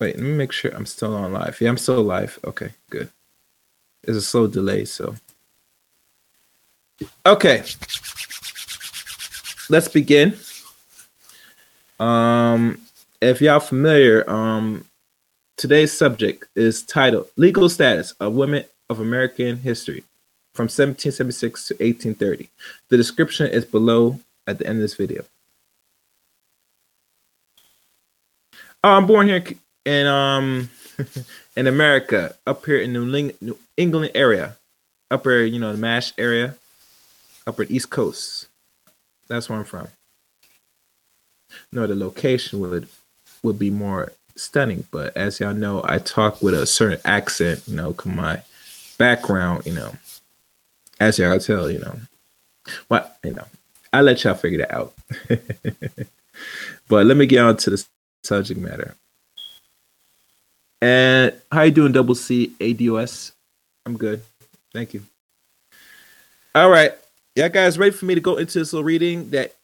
Wait, let me make sure I'm still on live. Yeah, I'm still live. Okay, good. There's a slow delay, so. Okay. Let's begin. Um, if y'all familiar, um, today's subject is titled Legal Status of Women of American History from 1776 to 1830. The description is below at the end of this video. I'm born here in um in America, up here in New, New England area, up here, you know, the Mash area, upper East Coast. That's where I'm from. No, the location would would be more stunning, but as y'all know, I talk with a certain accent, you know, come my background, you know, as y'all tell, you know. What you know, I'll let y'all figure that out. but let me get on to the subject matter. And how you doing, Double C ADOS? I'm good. Thank you. All right. Yeah, guys, ready for me to go into this little reading that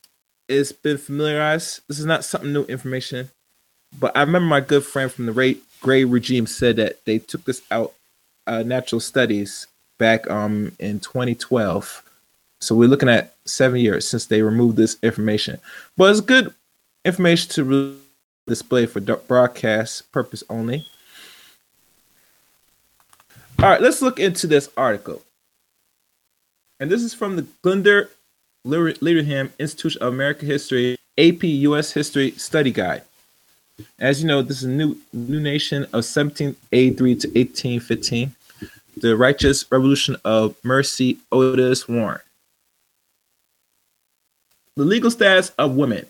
has been familiarized? This is not something new information, but I remember my good friend from the Ray, Gray regime said that they took this out uh, natural studies back um in 2012. So we're looking at seven years since they removed this information. But it's good information to display for broadcast purpose only. All right, let's look into this article. And this is from the Gilder Lehrman Institute of American History, AP U.S. History Study Guide. As you know, this is a new new nation of 1783 to 1815. The Righteous Revolution of Mercy Otis Warren. The legal status of women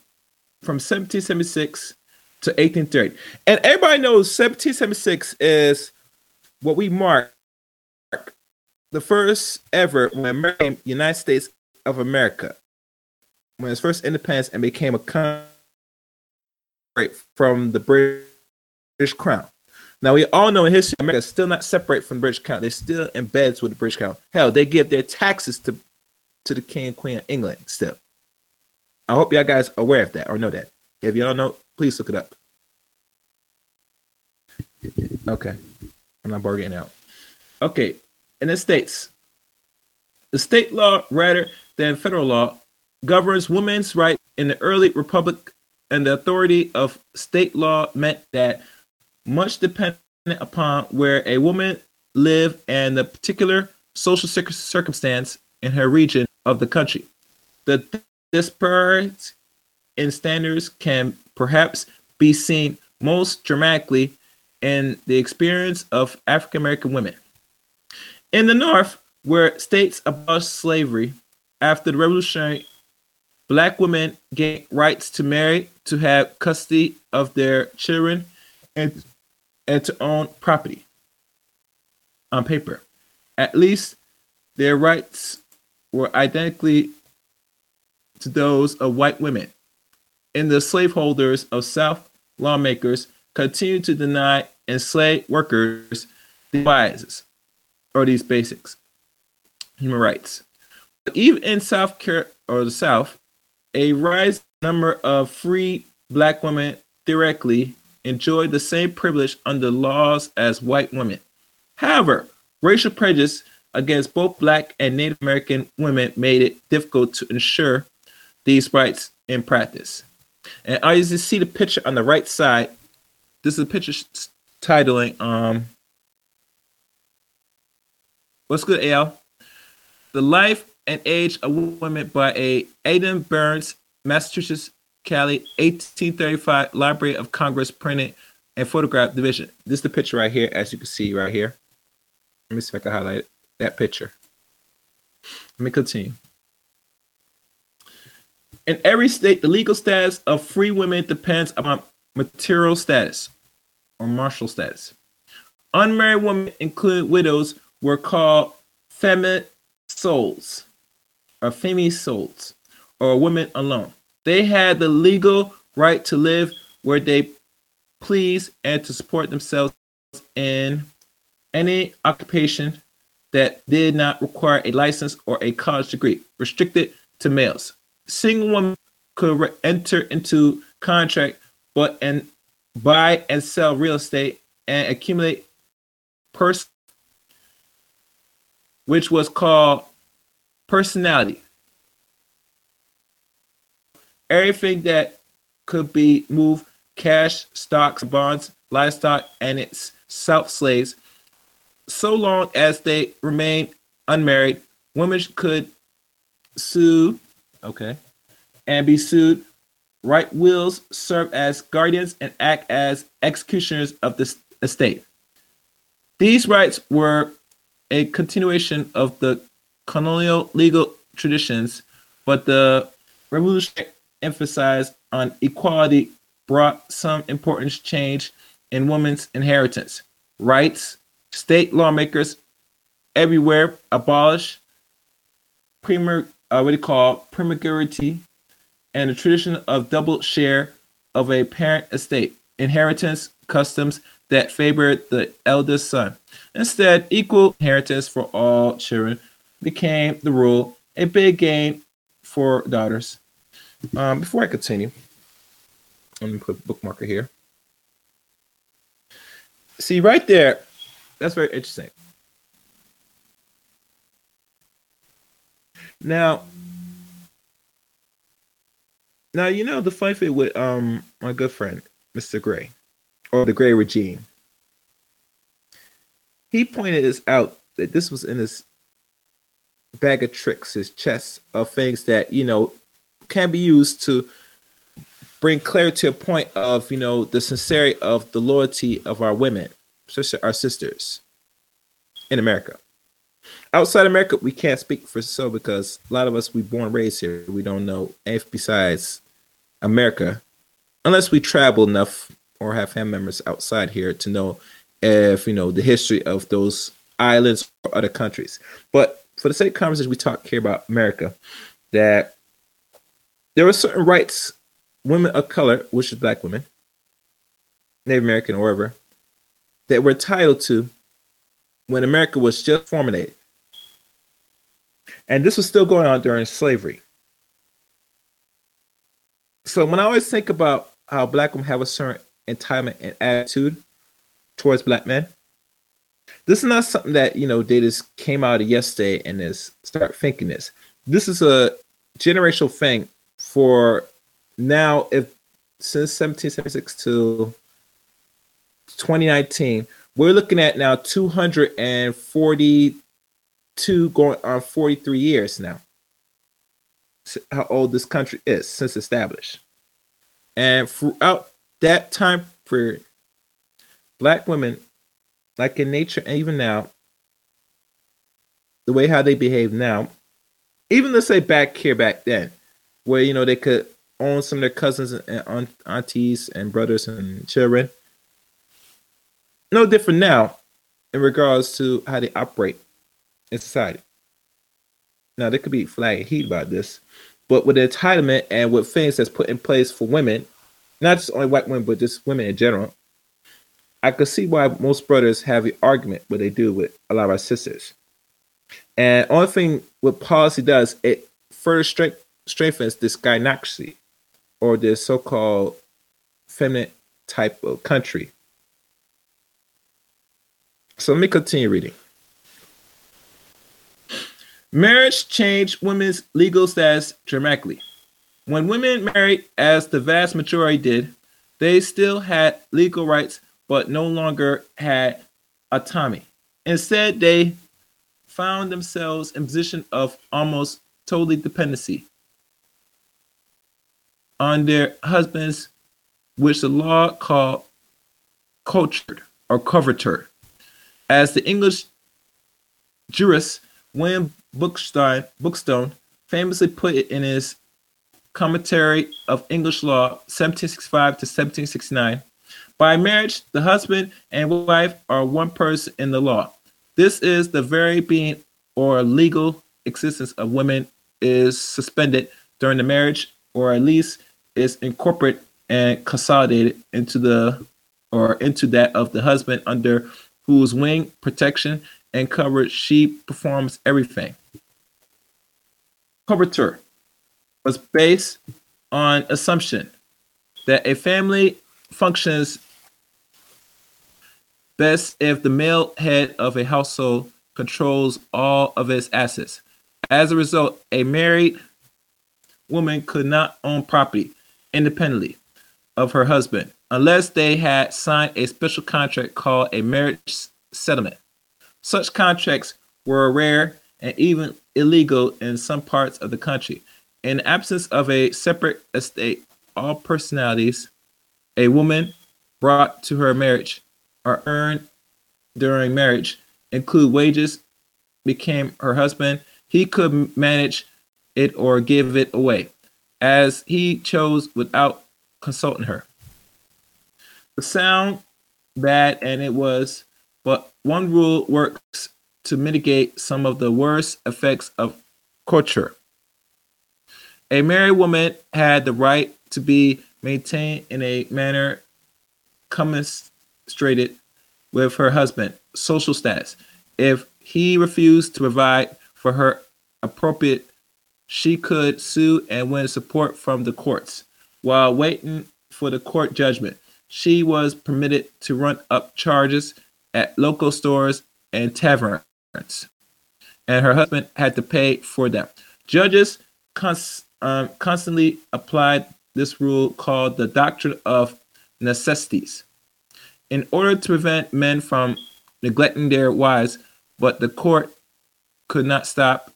from 1776 to 1830. And everybody knows 1776 is what we mark the first ever when America, United States of America, when its first independence and became a country from the British Crown. Now we all know in history, America is still not separate from the British Crown. They're still in with the British Crown. Hell, they give their taxes to to the King and Queen of England still. I hope y'all guys are aware of that or know that. If don't know, please look it up. Okay. I'm not bargaining out. Okay, and it states the state law rather than federal law governs women's rights in the early republic and the authority of state law meant that much depended upon where a woman lived and the particular social circumstance in her region of the country. The disparity in standards can perhaps be seen most dramatically in the experience of African American women. In the North, where states abolished slavery after the Revolution, black women gained rights to marry, to have custody of their children, and, and to own property on paper. At least their rights were identically to those of white women. And the slaveholders of South lawmakers continued to deny enslaved workers the rights or these basics, human rights. But even in South Carolina or the South, a rising number of free black women theoretically enjoyed the same privilege under laws as white women. However, racial prejudice against both black and Native American women made it difficult to ensure these rights in practice. And as you see the picture on the right side, this is a picture titling um What's good, Al? The Life and Age of Women by a Aidan Burns, Massachusetts, Cali, 1835, Library of Congress, printed and photograph division. This is the picture right here, as you can see right here. Let me see if I can highlight it. that picture. Let me continue. In every state, the legal status of free women depends upon material status or martial status. Unmarried women, including widows, were called femme souls or femme souls or women alone. They had the legal right to live where they please and to support themselves in any occupation that did not require a license or a college degree, restricted to males. Single women could re- enter into contract, but and buy and sell real estate and accumulate pers which was called personality. Everything that could be moved, cash, stocks, bonds, livestock, and its self slaves, so long as they remained unmarried, women could sue, okay, and be sued. Right wills serve as guardians and act as executioners of the estate. These rights were a continuation of the colonial legal traditions, but the revolution emphasized on equality brought some important change in women's inheritance rights. State lawmakers everywhere abolished premier, uh, what do you call primogeniture and the tradition of double share of a parent estate, inheritance customs that favored the eldest son. Instead, equal inheritance for all children became the rule, a big gain for daughters. Um, before I continue, let me put bookmarker here. See, right there, that's very interesting. Now, now you know the fight with um my good friend Mr. Gray, or the Gray regime. He pointed this out that this was in his bag of tricks, his chest of things that you know can be used to bring clarity to a point of you know the sincerity of the loyalty of our women, especially our sisters in America. Outside America, we can't speak for so because a lot of us we born raised here. We don't know anything besides America, unless we travel enough or have family members outside here to know if you know the history of those islands or other countries. But for the sake of conversation, we talk here about America, that there were certain rights women of color, which is black women, Native American or whatever, that were entitled to when America was just formulated. And this was still going on during slavery. So when I always think about how black women have a certain entitlement and attitude towards black men, this is not something that you know they just came out of yesterday and is start thinking this. This is a generational thing for now. If since 1776 to 2019, we're looking at now 242 going on 43 years now. How old this country is since established, and throughout that time period, black women like in nature, even now, the way how they behave now, even let's say back here back then, where you know they could own some of their cousins and aunties and brothers and children. No different now in regards to how they operate in society. Now there could be flag and heat about this, but with the entitlement and with things that's put in place for women, not just only white women, but just women in general, I could see why most brothers have the argument what they do with a lot of our sisters. And only thing what policy does, it further strength, strengthens this gynocracy or this so-called feminine type of country. So let me continue reading. Marriage changed women's legal status dramatically. When women married, as the vast majority did, they still had legal rights but no longer had autonomy. Instead, they found themselves in position of almost totally dependency on their husbands, which the law called cultured or coverture. As the English jurist William Bookstone, Bookstone famously put it in his Commentary of English Law, 1765 to 1769, by marriage, the husband and wife are one person in the law. This is the very being or legal existence of women is suspended during the marriage, or at least is incorporated and consolidated into the or into that of the husband under whose wing protection and coverage she performs everything. Coverture was based on assumption that a family functions best if the male head of a household controls all of its assets. As a result, a married woman could not own property independently of her husband unless they had signed a special contract called a marriage settlement. Such contracts were rare and even illegal in some parts of the country. In absence of a separate estate, all personalities a woman brought to her marriage or earned during marriage include wages became her husband. He could manage it or give it away as he chose without consulting her. The sound bad and it was but one rule works to mitigate some of the worst effects of culture a married woman had the right to be maintained in a manner commensurate with her husband social status. If he refused to provide for her appropriate, she could sue and win support from the courts. While waiting for the court judgment, she was permitted to run up charges at local stores and taverns, and her husband had to pay for them. Judges cons- um, constantly applied this rule called the doctrine of necessities in order to prevent men from neglecting their wives, but the court could not stop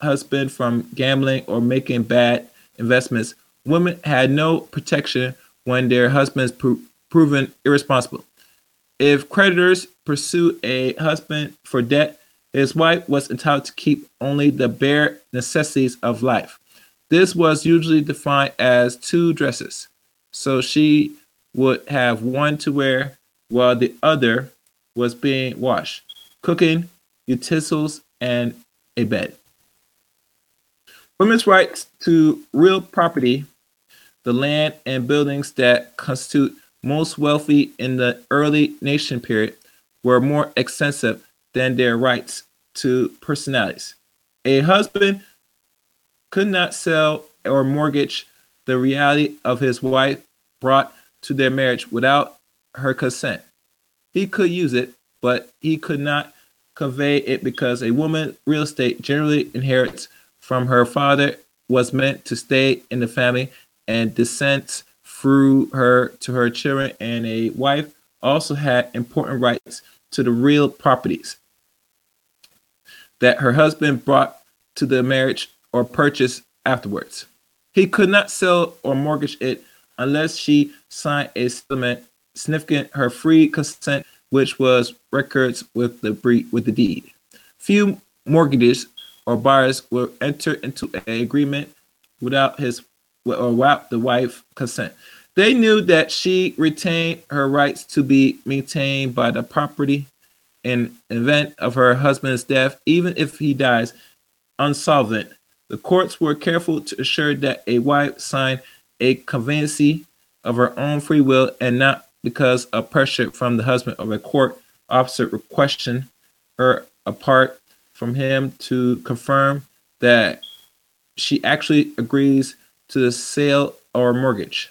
husband from gambling or making bad investments. Women had no protection when their husbands pro- proven irresponsible. If creditors pursue a husband for debt, his wife was entitled to keep only the bare necessities of life. This was usually defined as two dresses. So she would have one to wear while the other was being washed, cooking, utensils, and a bed. Women's rights to real property, the land and buildings that constitute most wealthy in the early nation period, were more extensive than their rights to personalities. A husband could not sell or mortgage the reality of his wife brought to their marriage without her consent. He could use it, but he could not convey it because a woman real estate generally inherits from her father was meant to stay in the family and descends through her to her children and a wife also had important rights to the real properties that her husband brought to the marriage or purchase afterwards. He could not sell or mortgage it unless she signed a settlement significant her free consent, which was records with the with the deed. Few mortgages or buyers will enter into an agreement without his or without the wife consent. They knew that she retained her rights to be maintained by the property in event of her husband's death, even if he dies unsolvent. The courts were careful to assure that a wife signed a conveyancy of her own free will and not because of pressure from the husband or a court officer requesting her apart from him to confirm that she actually agrees to the sale or mortgage.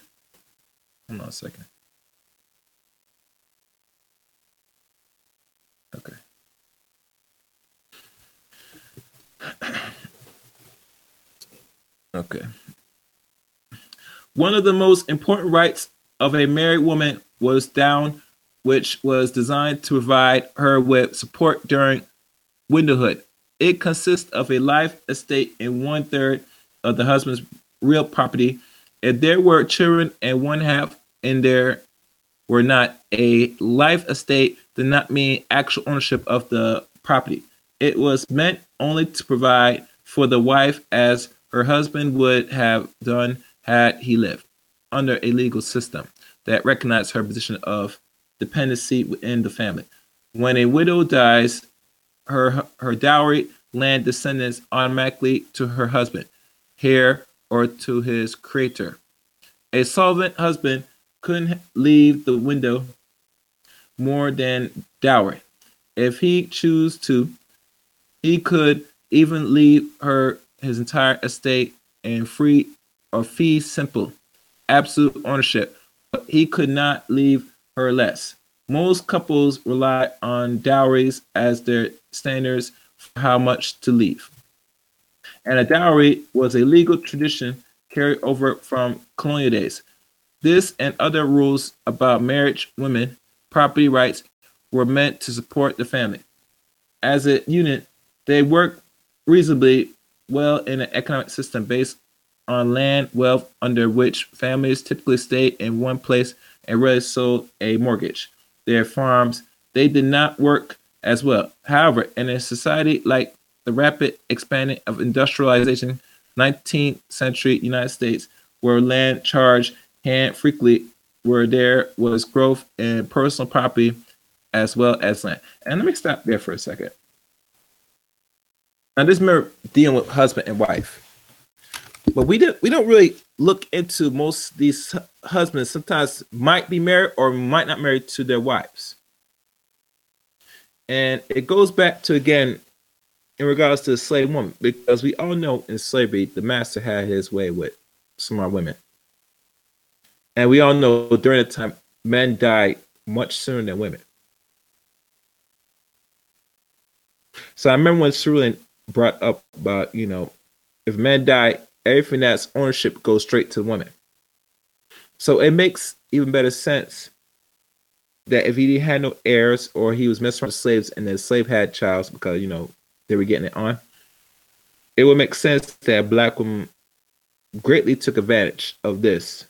Hold on a second. Okay. Okay. One of the most important rights of a married woman was down, which was designed to provide her with support during widowhood. It consists of a life estate and one third of the husband's real property. If there were children and one half in there were not, a life estate did not mean actual ownership of the property. It was meant only to provide for the wife as her husband would have done had he lived under a legal system that recognized her position of dependency within the family. When a widow dies, her her dowry land descends automatically to her husband, heir, or to his creator. A solvent husband couldn't leave the window more than dowry. If he chose to, he could even leave her his entire estate and free or fee simple absolute ownership. But he could not leave her less. most couples rely on dowries as their standards for how much to leave. And a dowry was a legal tradition carried over from colonial days. This and other rules about marriage, women, property rights were meant to support the family. As a unit, they worked reasonably well in an economic system based on land wealth under which families typically stayed in one place and rarely sold a mortgage. Their farms, they did not work as well. However, in a society like the rapid expanding of industrialization, 19th century United States, where land charged hand frequently, where there was growth in personal property as well as land. And let me stop there for a second. Now, this mirror dealing with husband and wife, but we don't we don't really look into most these husbands. Sometimes might be married or might not married to their wives, and it goes back to again in regards to the slave woman because we all know in slavery the master had his way with some of our women, and we all know during the time men died much sooner than women. So I remember when Cerulean brought up about, you know, if men die, everything that's ownership goes straight to the woman. So it makes even better sense that if he had no heirs or he was messing with slaves and the slave had child because, you know, they were getting it on, it would make sense that black woman greatly took advantage of this.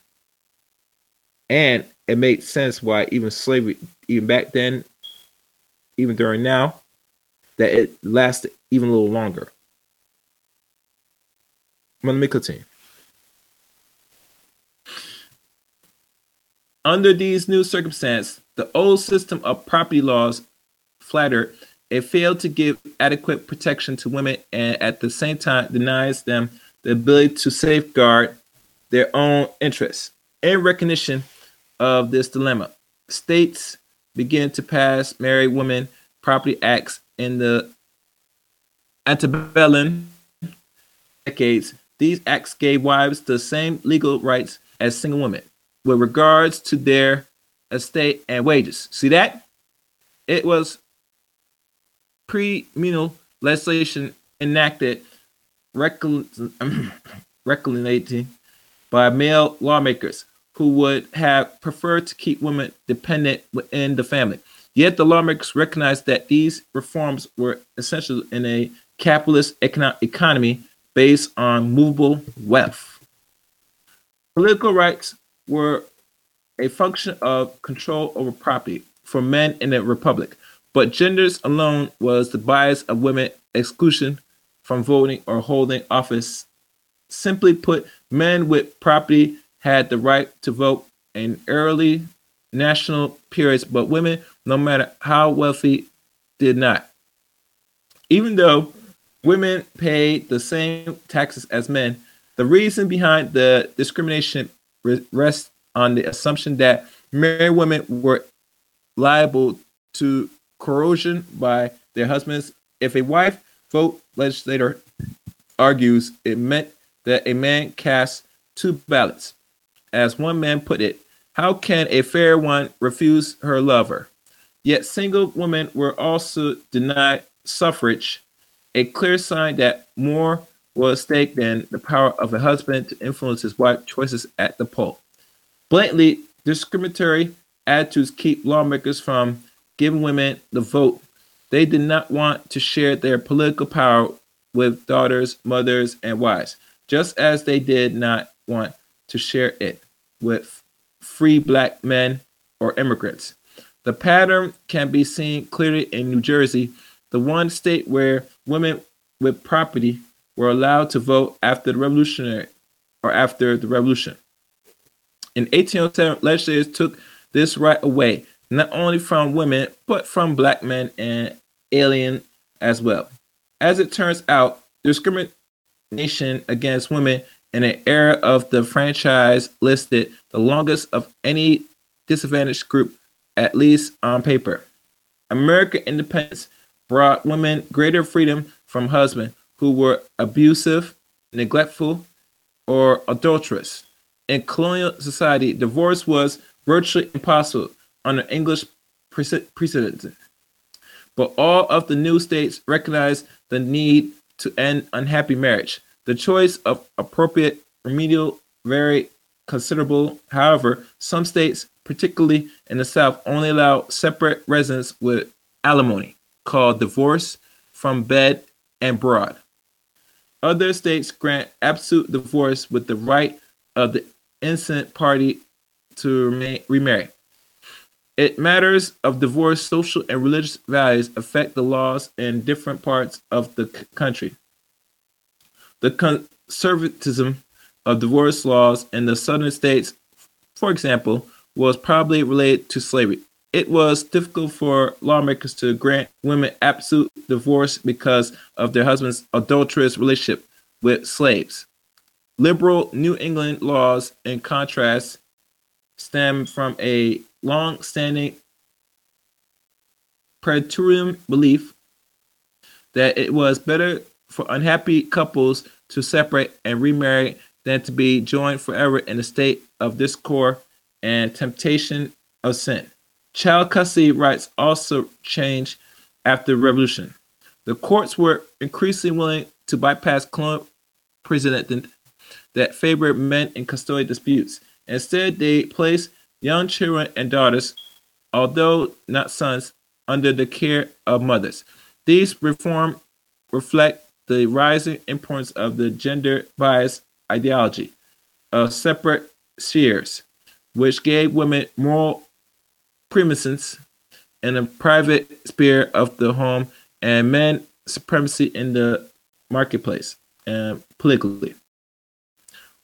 And it made sense why even slavery, even back then, even during now, that it lasted even a little longer. Let me continue. Under these new circumstances, the old system of property laws flattered. It failed to give adequate protection to women and at the same time denies them the ability to safeguard their own interests. In recognition of this dilemma, states began to pass married women property acts in the antebellum decades, these acts gave wives the same legal rights as single women with regards to their estate and wages. See that? It was pre-munal legislation enacted regulating by male lawmakers who would have preferred to keep women dependent within the family. Yet the lawmakers recognized that these reforms were essential in a capitalist economy based on movable wealth. Political rights were a function of control over property for men in the republic, but genders alone was the bias of women exclusion from voting or holding office. Simply put, men with property had the right to vote in early national periods, but women, no matter how wealthy, did not. Even though women paid the same taxes as men, the reason behind the discrimination rests on the assumption that married women were liable to coercion by their husbands. If a wife vote legislator argues it meant that a man cast two ballots. As one man put it, how can a fair one refuse her lover? Yet single women were also denied suffrage, a clear sign that more was at stake than the power of a husband to influence his wife's choices at the poll. Blatantly discriminatory attitudes keep lawmakers from giving women the vote. They did not want to share their political power with daughters, mothers, and wives, just as they did not want to share it with free black men or immigrants. The pattern can be seen clearly in New Jersey, the one state where women with property were allowed to vote after the revolutionary or after the revolution. In 1807, legislators took this right away, not only from women, but from black men and alien as well. As it turns out, discrimination against women in an era of the franchise listed the longest of any disadvantaged group, at least on paper. American independence brought women greater freedom from husbands who were abusive, neglectful, or adulterous. In colonial society, divorce was virtually impossible under English precedent. But all of the new states recognized the need to end unhappy marriage. The choice of appropriate remedial vary considerable. However, some states, particularly in the South, only allow separate residence with alimony, called divorce from bed and broad. Other states grant absolute divorce with the right of the innocent party to remarry. It matters of divorce, social and religious values affect the laws in different parts of the country. The conservatism of divorce laws in the southern states, for example, was probably related to slavery. It was difficult for lawmakers to grant women absolute divorce because of their husband's adulterous relationship with slaves. Liberal New England laws, in contrast, stem from a long standing Praetorian belief that it was better for unhappy couples to separate and remarry than to be joined forever in a state of discord and temptation of sin. Child custody rights also changed after the revolution. The courts were increasingly willing to bypass colonial precedent that favored men in custodial disputes. Instead, they placed young children and daughters, although not sons, under the care of mothers. These reforms reflect the rising importance of the gender bias ideology of separate spheres, which gave women moral preeminence in the private sphere of the home and men supremacy in the marketplace and politically.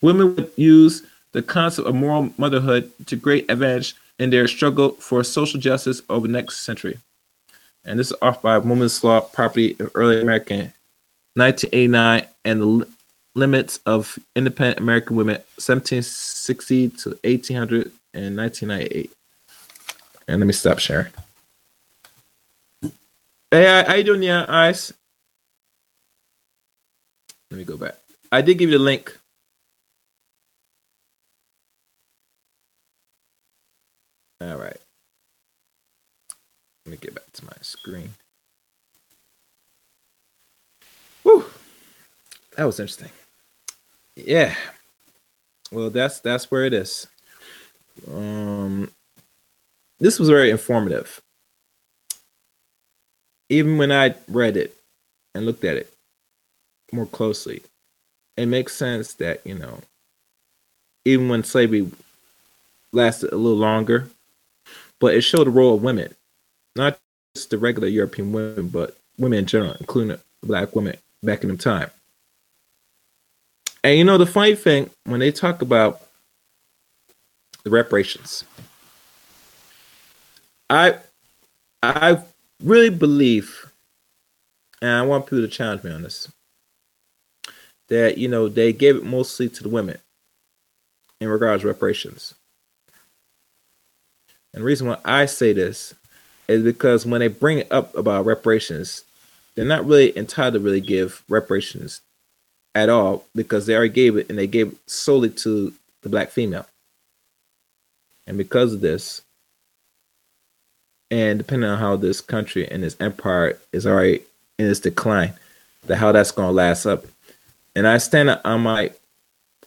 Women would use the concept of moral motherhood to great advantage in their struggle for social justice over the next century. And this is off by Women's Law Property of Early American 1989 and the limits of independent American women 1760 to 1800 and 1998. And let me stop sharing. Hey, how you doing, yeah, Ice? Let me go back. I did give you the link. All right. Let me get back to my screen. Whew. That was interesting yeah. Well that's that's where it is. Um this was very informative. Even when i read it and looked at it more closely it makes sense that you know even when slavery lasted a little longer but it showed the role of women not just the regular european women but women in general including black women back in the time and you know the funny thing when they talk about the reparations, I I really believe, and I want people to challenge me on this, that you know they gave it mostly to the women in regards to reparations. And the reason why I say this is because when they bring it up about reparations, they're not really entitled to really give reparations at all because they already gave it and they gave it solely to the black female. And because of this, and depending on how this country and this empire is already in its decline, the how that's gonna last up. And I stand on my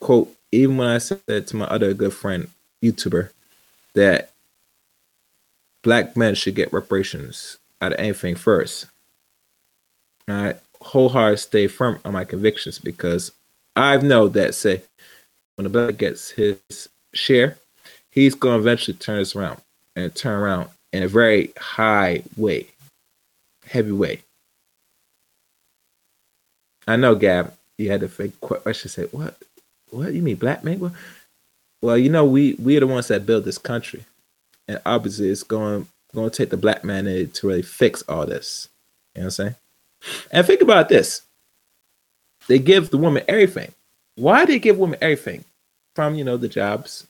quote, even when I said to my other good friend, YouTuber, that black men should get reparations out of anything first. All right wholehearted stay firm on my convictions because I've know that say when the black gets his share, he's to eventually turn this around and turn around in a very high way, heavy way. I know, Gab, you had to fake question. Say, what? What you mean, black man? Well, well, you know, we we are the ones that built this country, and obviously, it's going going to take the black man to really fix all this. You know what I'm saying? And think about this. They give the woman everything. Why do they give women everything? From, you know, the jobs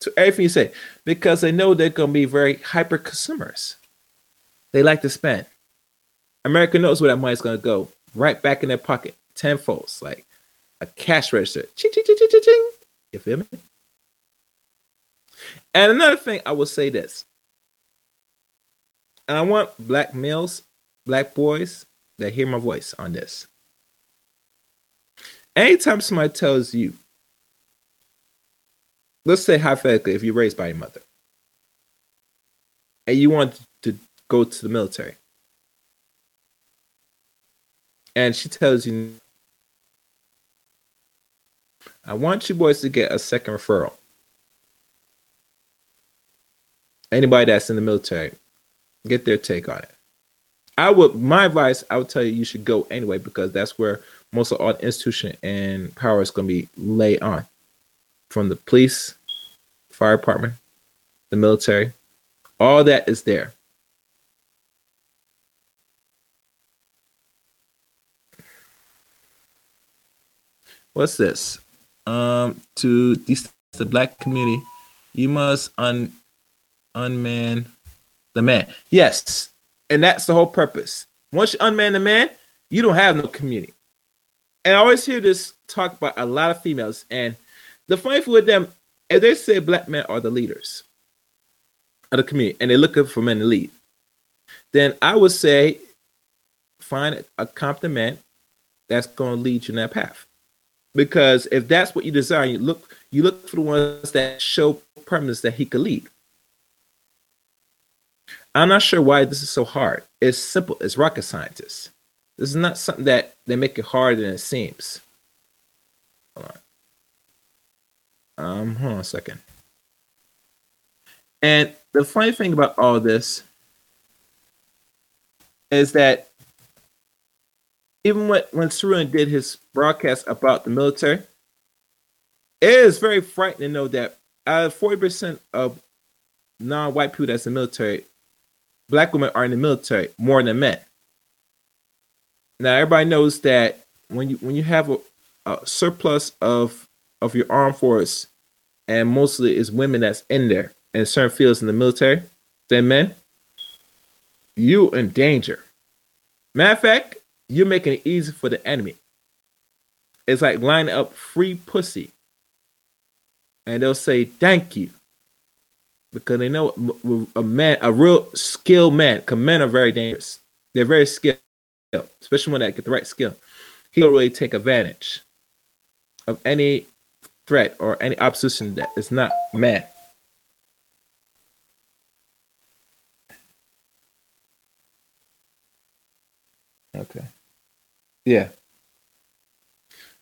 to everything you say. Because they know they're to be very hyper consumers. They like to spend. America knows where that money's to go. Right back in their pocket. Tenfold. Like a cash register. Ching, ching, ching, ching, ching. You feel me? And another thing, I will say this. And I want black males, black boys that hear my voice on this. Anytime somebody tells you, let's say hypothetically, if you're raised by your mother and you want to go to the military, and she tells you, I want you boys to get a second referral. Anybody that's in the military, get their take on it. I would my advice, I would tell you you should go anyway because that's where most of all the institution and power is going to be laid on, from the police, fire department, the military, all that is there. What's this? Um, to the black community, you must un unman the man. Yes, and that's the whole purpose. Once you unman the man, you don't have no community. And I always hear this talk about a lot of females. And the funny thing with them, if they say black men are the leaders of the community and they're looking for men to lead, then I would say find a competent man that's going to lead you in that path. Because if that's what you desire, you look you look for the ones that show permanence that he could lead. I'm not sure why this is so hard. It's simple. It's rocket scientists. This is not something that they make it harder than it seems. Hold on. Um, hold on a second. And the funny thing about all this is that even when, when Cerrone did his broadcast about the military, it is very frightening to know that out of 40% of non-white people that's in the military, black women are in the military more than men. Now everybody knows that when you when you have a, a surplus of of your armed force, and mostly it's women that's in there in certain fields in the military than men, you in danger. Matter of fact, you're making it easy for the enemy. It's like lining up free pussy. And they'll say thank you because they know a man, a real skilled man, because men are very dangerous. They're very skilled, especially when they get the right skill. He'll really take advantage of any threat or any opposition that is not man. Okay. Yeah.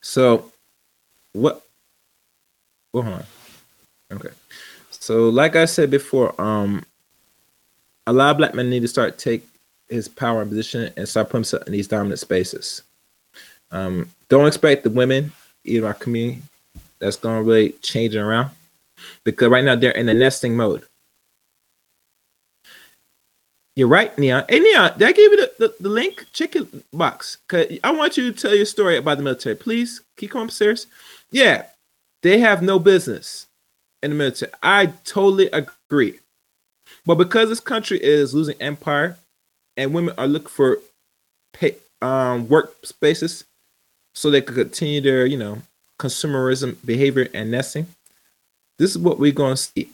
So, what? Well, hold on. Okay. So, like I said before, um, a lot of black men need to start take his power and position and start putting himself in these dominant spaces. Um, don't expect the women in our community that's gonna really change around because right now they're in the nesting mode. You're right, Neon. Hey, Neon, did I give you the, the, the link? Your box. Cause I want you to tell your story about the military. Please keep going upstairs. Yeah, they have no business in the military. I totally agree. But because this country is losing empire and women are looking for pay, um, workspaces so they could continue their, you know, consumerism behavior and nesting, this is what we're going to see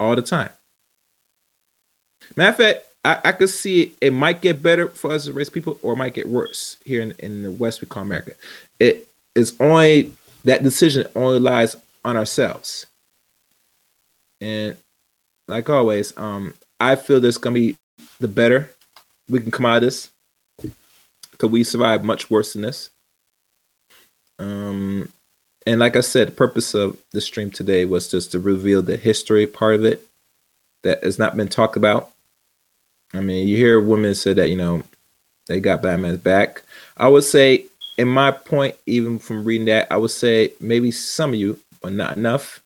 all the time. Matter of fact, I, I could see it, it might get better for us as race people or it might get worse here in, in the West we call America. It is only that decision only lies on ourselves. And like always, um, I feel this gonna be the better we can come out of this because we survived much worse than this. Um, and like I said, the purpose of the stream today was just to reveal the history part of it that has not been talked about. I mean, you hear women say that you know they got black man's back. I would say, in my point, even from reading that, I would say maybe some of you but not enough.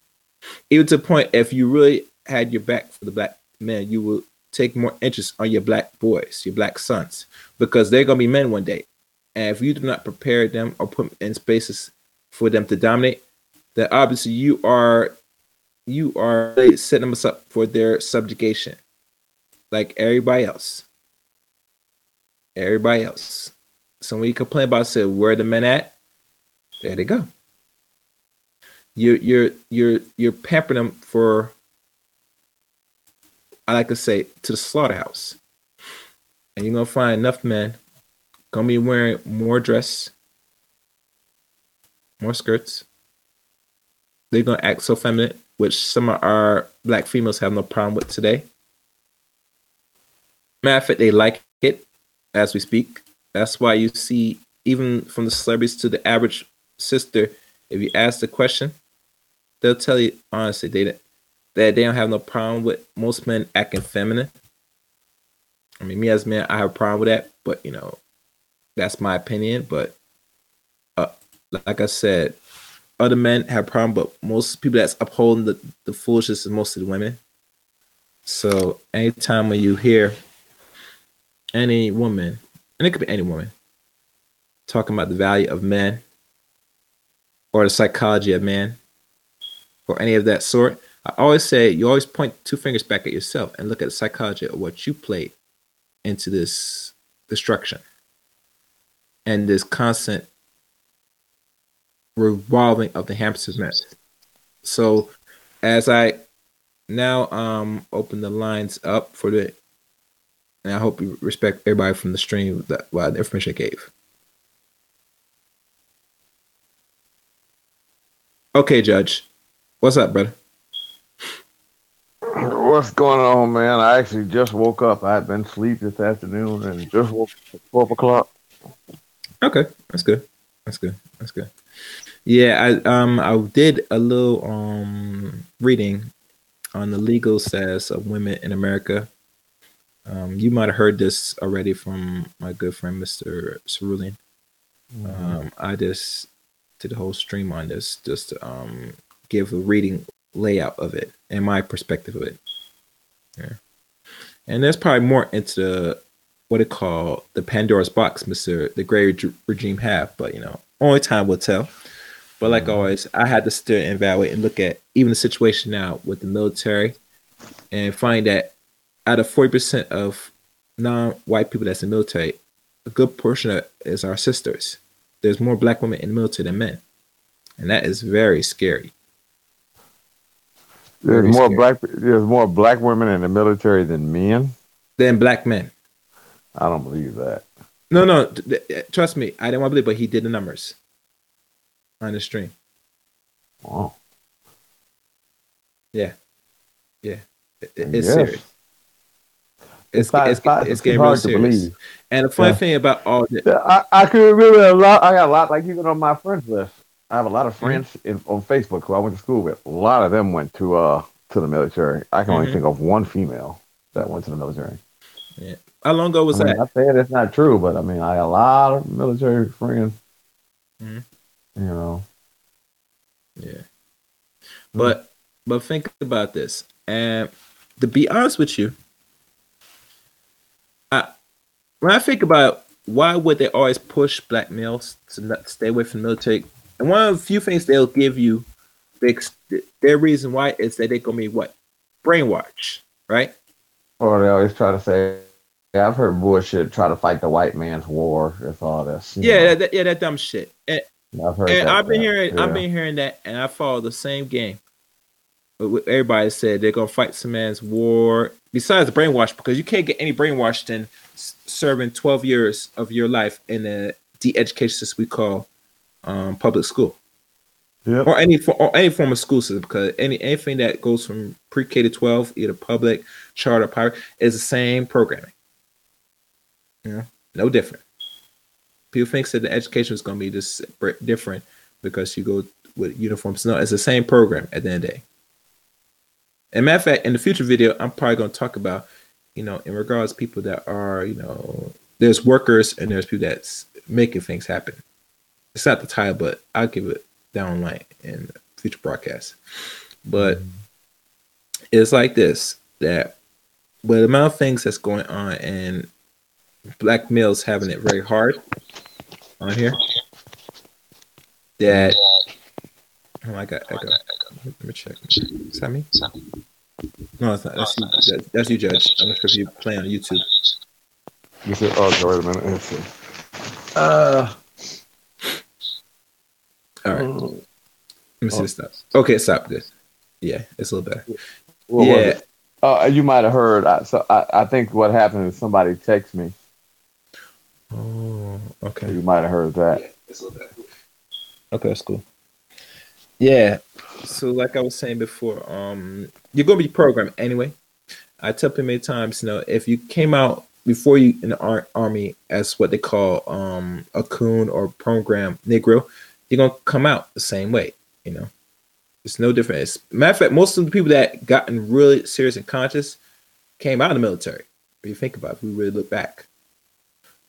Even to the point, if you really had your back for the black men, you would take more interest on your black boys, your black sons, because they're gonna be men one day. And if you do not prepare them or put in spaces for them to dominate, then obviously you are you are setting them up for their subjugation, like everybody else. Everybody else. So when you complain about say where the men at, there they go you're you're you're you're pampering them for I like to say, to the slaughterhouse. And you're gonna find enough men gonna be wearing more dress, more skirts. They're gonna act so feminine, which some of our black females have no problem with today. Matter of fact, they like it as we speak. That's why you see, even from the celebrities to the average sister, if you ask the question, they'll tell you honestly they that they don't have no problem with most men acting feminine. I mean, me as a man, I have a problem with that, but you know, that's my opinion. But uh, like I said, other men have problem, but most people that's upholding the, the foolishness is mostly the women. So anytime when you hear any woman, and it could be any woman, talking about the value of men or the psychology of man or any of that sort, I always say you always point two fingers back at yourself and look at the psychology of what you played into this destruction and this constant revolving of the hamster's net. So as I now um open the lines up for the and I hope you respect everybody from the stream that well, the information I gave. Okay, Judge. What's up, brother? What's going on, man? I actually just woke up. I had been asleep this afternoon and just woke up at 12 o'clock. Okay, that's good. That's good. That's good. Yeah, I um I did a little um reading on the legal status of women in America. Um, you might have heard this already from my good friend Mr. Cerulean. Mm-hmm. Um, I just did a whole stream on this just to um give a reading layout of it and my perspective of it. Yeah. And there's probably more into the what it called the Pandora's box, Mister the Gray regime have, but you know, only time will tell. But like mm-hmm. always, I had to still evaluate and look at even the situation now with the military, and find that out of forty percent of non-white people that's in the military, a good portion of it is our sisters. There's more black women in the military than men, and that is very scary. There's very more scary. black. There's more black women in the military than men. Than black men. I don't believe that. No, no, trust me. I didn't want to believe, but he did the numbers on the stream. Wow. Yeah, yeah, it, it's yes. serious. It's it's, it's, it's, it's getting real serious. And the funny yeah. thing about all this, I, I can remember a lot. I got a lot, like even on my friends list. I have a lot of mm-hmm. friends mm-hmm. in, on Facebook who I went to school with. A lot of them went to uh to the military. I can mm-hmm. only think of one female that went to the military. Yeah, how long ago was I mean, that? I said it's not true, but I mean, I got a lot of military friends. Mm-hmm. You know. Yeah. But but think about this, and to be honest with you, I when I think about why would they always push black males to not stay away from the military, and one of the few things they'll give you, their reason why is that they're gonna be what brainwash, right? Or they always try to say yeah, I've heard bullshit try to fight the white man's war. That's all this. Yeah, that, yeah, that dumb shit. And, I've heard and I've been hearing, yeah. I've been hearing that, and I follow the same game. Everybody said they're gonna fight some man's war. Besides the brainwash, because you can't get any brainwashed in serving twelve years of your life in the de-education system we call um, public school. Yep. Or any or any form of school system, because any anything that goes from pre-K to twelve, either public, charter, private, is the same programming. Yeah, no different. People think that the education is going to be just different because you go with uniforms. No, it's the same program at the end of the day. And matter of fact, in the future video, I'm probably going to talk about, you know, in regards to people that are, you know, there's workers and there's people that's making things happen. It's not the title, but I'll give it down line in future broadcasts. But mm-hmm. it's like this that with the amount of things that's going on and black males having it very hard on here. That oh, I got echo. Let me check. Is that me? No, it's not. That's you. That's you, Judge. I'm not sure if you play on YouTube. You said, "Oh, okay, wait a minute." Let's. Uh. All right. Mm. Let me see oh. this. Okay, stop. Good. Yeah, it's a little better. What yeah. Uh, you might have heard. I, so I, I think what happened is somebody texted me. Oh, okay. You might have heard that. Okay, that's cool. Yeah. So like I was saying before, um, you're gonna be programmed anyway. I tell people many times, you know, if you came out before you in the ar- army as what they call um a coon or program Negro, you're gonna come out the same way, you know. It's no different. It's, matter of fact, most of the people that gotten really serious and conscious came out of the military. If you think about it, if we really look back.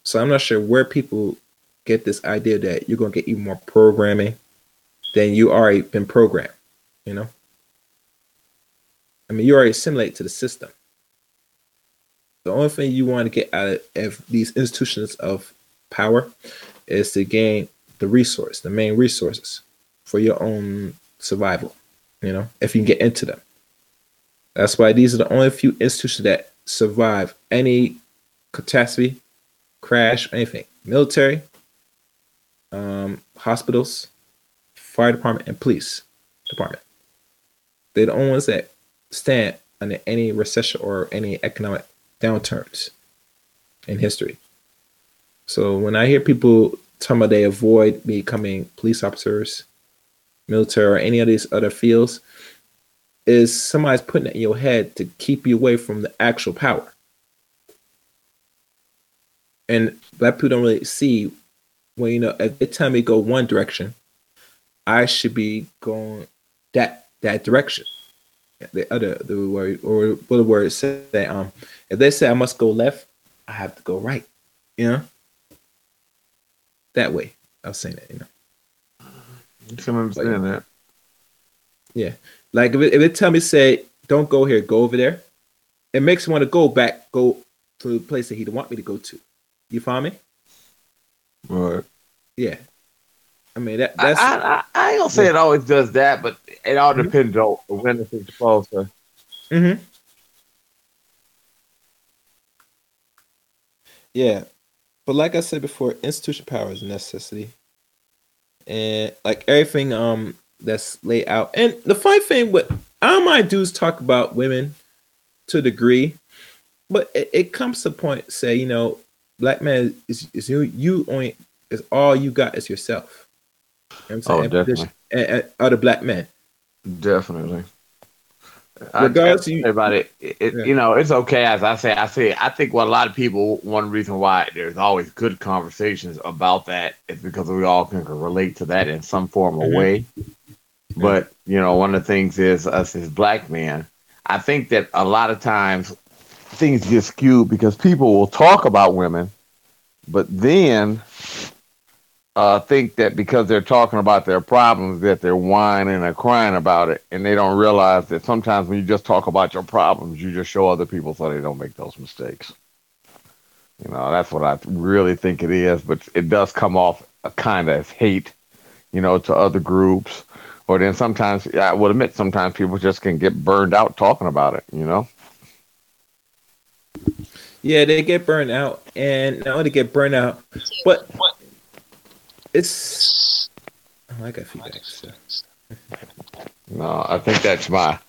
So I'm not sure where people get this idea that you're gonna get even more programming than you already been programmed, you know? I mean, you already assimilate to the system. The only thing you want to get out of these institutions of power is to gain the resource, the main resources for your own survival, you know, if you can get into them. That's why these are the only few institutions that survive any catastrophe, crash, anything. Military, um, hospitals, fire department, and police department. They're the only ones that stand under any recession or any economic downturns in history. So when I hear people talking about they avoid becoming police officers, military, or any of these other fields, is somebody's putting it in your head to keep you away from the actual power. And black people don't really see when you know if they tell me go one direction, I should be going that that direction. The other the word or what the word say um if they say I must go left, I have to go right. You know? That way. I was saying that, you know. You can understand that. Yeah. Like if it, if it tell me say, don't go here, go over there, it makes me want to go back, go to the place that he don't want me to go to. You follow me? Right. Yeah. I mean that that's I, I, I ain't gonna say it always does that, but it all Mhm. depends on when it's exposed to. Mm-hmm. Yeah. But like I said before, institution power is a necessity. And like everything um that's laid out. And the funny thing what all my dudes talk about women to a degree, but it, it comes to point say, you know, black man is, is you you only is all you got is yourself. You know what Oh, I'm saying? definitely. And, and other black men. Definitely. I, you- about it, it, Yeah. you know, it's okay. As I say, I say, I think what a lot of people, one reason why there's always good conversations about that is because we all can relate to that in some form or Mhm. way. But you know, one of the things is us as black men. I think that a lot of times things get skewed because people will talk about women, but then uh, think that because they're talking about their problems that they're whining and crying about it, and they don't realize that sometimes when you just talk about your problems, you just show other people so they don't make those mistakes. You know, that's what I really think it is, but it does come off a kind of hate, you know, to other groups. Or then sometimes, I will admit, sometimes people just can get burned out talking about it, you know? Yeah, they get burned out, and not only get burned out, but it's. I got feedback. So. No, I think that's my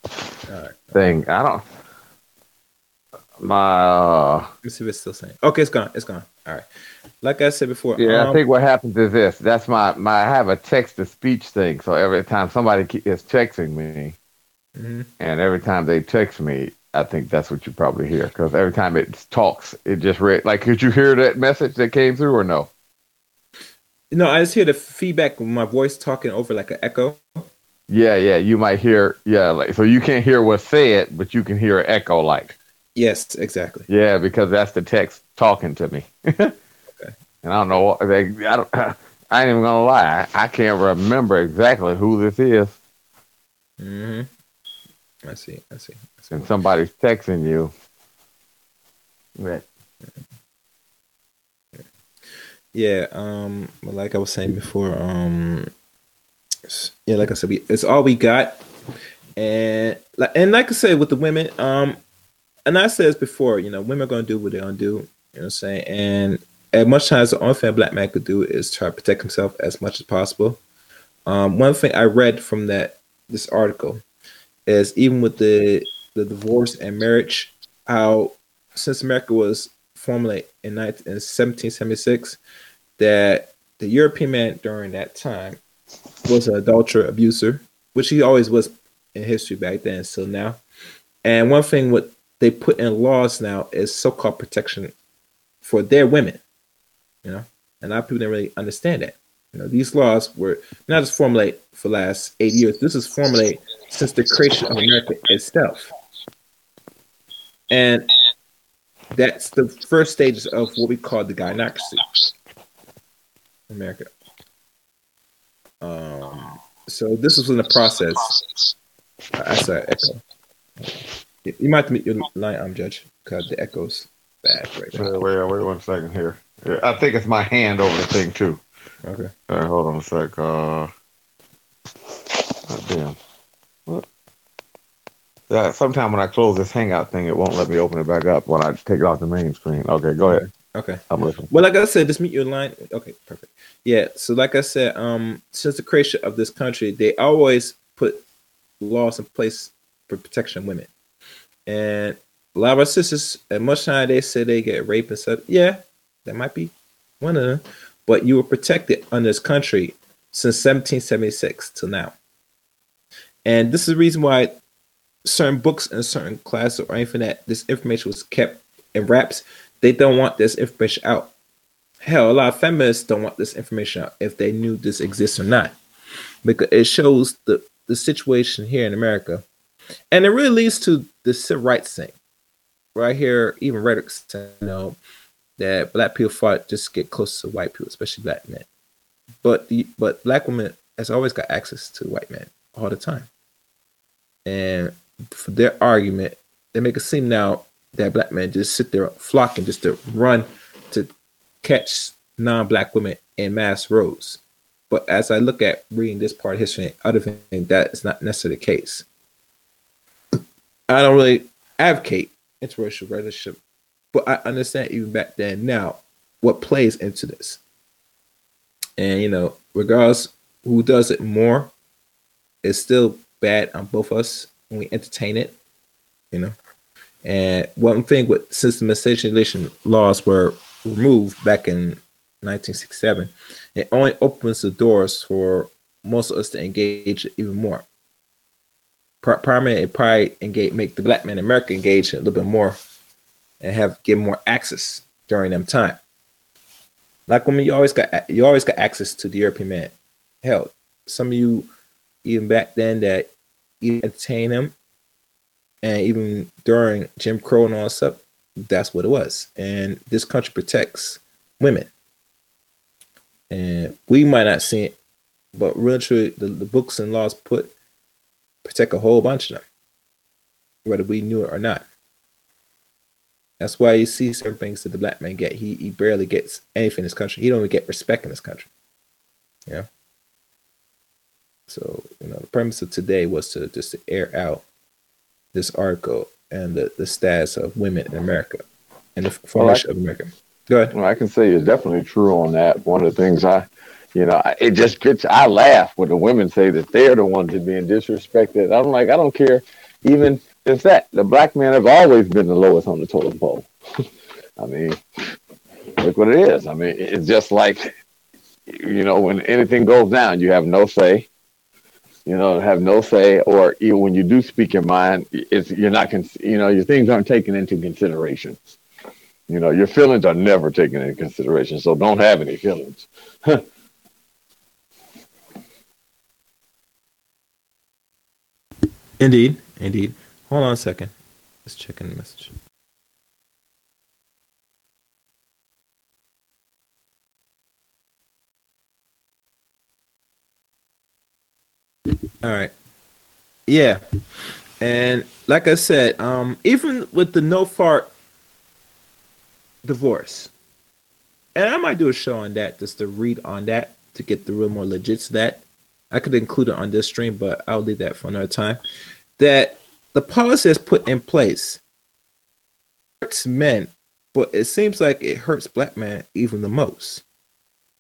right, thing. I don't. My uh, let's see if it's still saying. Okay, it's gone. It's gone. All right. Like I said before, yeah, um, I think what happens is this. That's my my. I have a text to speech thing. So every time somebody is texting me, mhm. and every time they text me, I think that's what you probably hear. Because every time it talks, it just read. Like, could you hear that message that came through or no? No, I just hear the feedback of my voice talking over like an echo. Yeah, yeah. You might hear. Yeah, like so you can't hear what's said, but you can hear an echo. Like, Yes, exactly. yeah, because that's the text talking to me. okay. And I don't know. what They, I, don't, I ain't even gonna lie. I can't remember exactly who this is. hmm I see. I see. I see. And somebody's texting you. Right. Yeah. Um. Like I was saying before. Um. Yeah. Like I said, we, it's all we got, and like and like I said with the women. Um. And I said before. You know, women are gonna do what they're gonna do. You know what I'm saying? And as much times the only thing a black man could do is try to protect himself as much as possible. Um, one thing I read from that this article is even with the the divorce and marriage, how since America was formally in, 19, in 1776, that the European man during that time was an adulterer, abuser, which he always was in history back then, still now. And one thing what they put in laws now is so-called protection for their women. You know, and a lot of people didn't really understand that. You know, these laws were not just formulated for the last eight years. This is formulated since the creation of America itself. And that's the first stages of what we call the gynocracy. America. Um, so this was in the process. I saw echo. You might have to meet your line, I'm um, judge, because the echo's bad right now. Wait, wait, wait one second here. I think it's my hand over the thing too. Okay. All right, hold on a sec. Uh, damn. What? Yeah, sometime when I close this Hangout thing, it won't let me open it back up when I take it off the main screen. Okay, go ahead. Okay. I'm listening. Well, like I said, just meet your line. Okay, perfect. Yeah. So, like I said, um, since the creation of this country, they always put laws in place for protection of women. And a lot of our sisters, at much time they say they get raped and stuff. Yeah, that might be one of them. But you were protected under this country since 1776 till now. And this is the reason why certain books and certain classes or anything that this information was kept in wraps, they don't want this information out. Hell, a lot of feminists don't want this information out if they knew this exists or not. Because it shows the, the situation here in America. And it really leads to the civil rights thing. Right here, even rhetoric, you know, that black people fought just to get close to white people, especially black men. But the but black women has always got access to white men all the time. And for their argument, they make it seem now that black men just sit there flocking just to run to catch non-black women in mass rows. But as I look at reading this part of history and other things, that is not necessarily the case. I don't really advocate interracial relationship, but I understand even back then now what plays into this. And you know, regardless who does it more, it's still bad on both of us when we entertain it, you know. And one thing with miscegenation laws were removed back in 1967, it only opens the doors for most of us to engage even more. Primarily, it probably engage, make the black man in America engage a little bit more and have get more access during them time. Like when you always got you always got access to the European man. Hell, some of you even back then that you entertain him and even during Jim Crow and all that stuff, that's what it was. And this country protects women. And we might not see it, but really the, the books and laws put protect a whole bunch of them, whether we knew it or not. That's why you see certain things that the black man get. He he barely gets anything in this country. He don't even get respect in this country. Yeah. So, you know, the premise of today was to just to air out this article and the, the status of women in America and the formation well, of America. Go ahead. Well, I can say it's definitely true on that. One of the things I, you know, it just gets, I laugh when the women say that they're the ones that are being disrespected. I'm like, I don't care. Even if that, the black men have always been the lowest on the totem pole. I mean, look what it is. I mean, it's just like, you know, when anything goes down, you have no say you know, have no say, or when you do speak your mind, it's you're not, you know, your things aren't taken into consideration. You know, your feelings are never taken into consideration, so don't have any feelings. indeed, indeed. Hold on a second. Let's check in the message. All right. Yeah. And like I said, um, even with the no fault divorce, and I might do a show on that just to read on that to get the real more legit to that. I could include it on this stream, but I'll leave that for another time. That the policy is put in place hurts men, but it seems like it hurts black men even the most.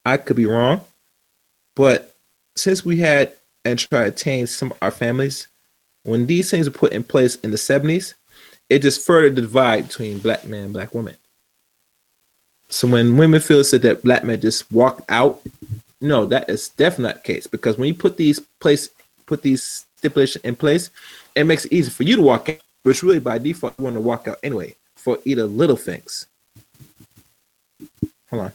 I could be wrong, but since we had and try to attain some of our families when these things were put in place in the 70s, it just further the divide between black men and black women. So when women feel said that black men just walk out, no, that is definitely not the case. Because when you put these place put these stipulations in place, it makes it easy for you to walk out, which really by default you want to walk out anyway for either little things. Hold on.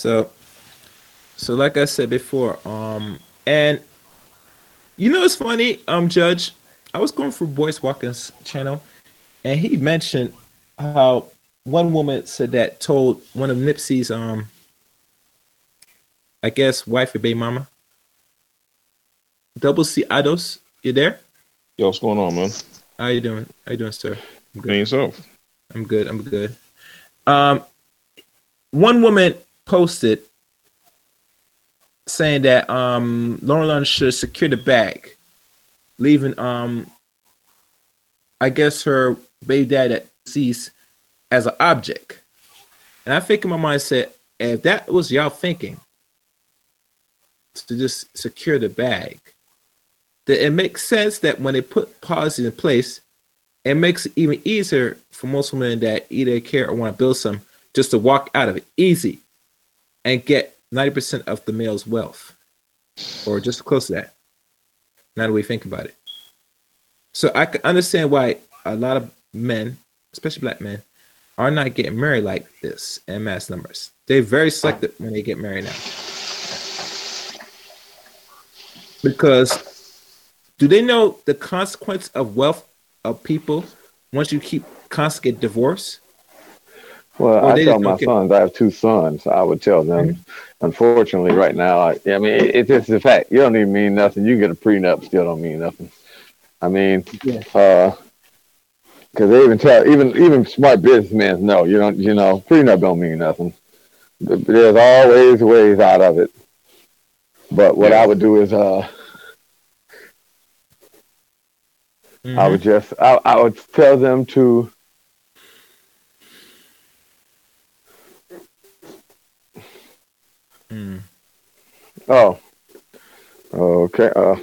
So, so like I said before, um, and you know it's funny, um, Judge, I was going through Boyce Watkins' channel, and he mentioned how one woman said that told one of Nipsey's um, I guess wife or baby mama, Double C Ados, you there? Yo, what's going on, man? How you doing? How you doing, sir? I'm good. And yourself? I'm good. I'm good. Um, one woman posted saying that um Lauren should secure the bag, leaving um I guess her baby dad at sees as an object. And I think in my mind said, if that was y'all thinking to just secure the bag, that it makes sense that when they put policies in place, it makes it even easier for most women that either care or want to build some just to walk out of it. Easy and get 90% of the male's wealth, or just close to that. Now that we think about it. So I can understand why a lot of men, especially black men, are not getting married like this in mass numbers. They're very selective when they get married now. Because do they know the consequence of wealth of people once you keep constant get Well, I tell my sons, I have two sons. I would tell them, unfortunately, right now, I, I mean, it, it's just the fact. You don't even mean nothing. You can get a prenup, still don't mean nothing. I mean, yeah. uh, because they even tell even even smart businessmen know you don't you know prenup don't mean nothing. There's always ways out of it. But what yeah. I would do is uh, mm-hmm. I would just I, I would tell them to Mm. Oh. Okay. Uh,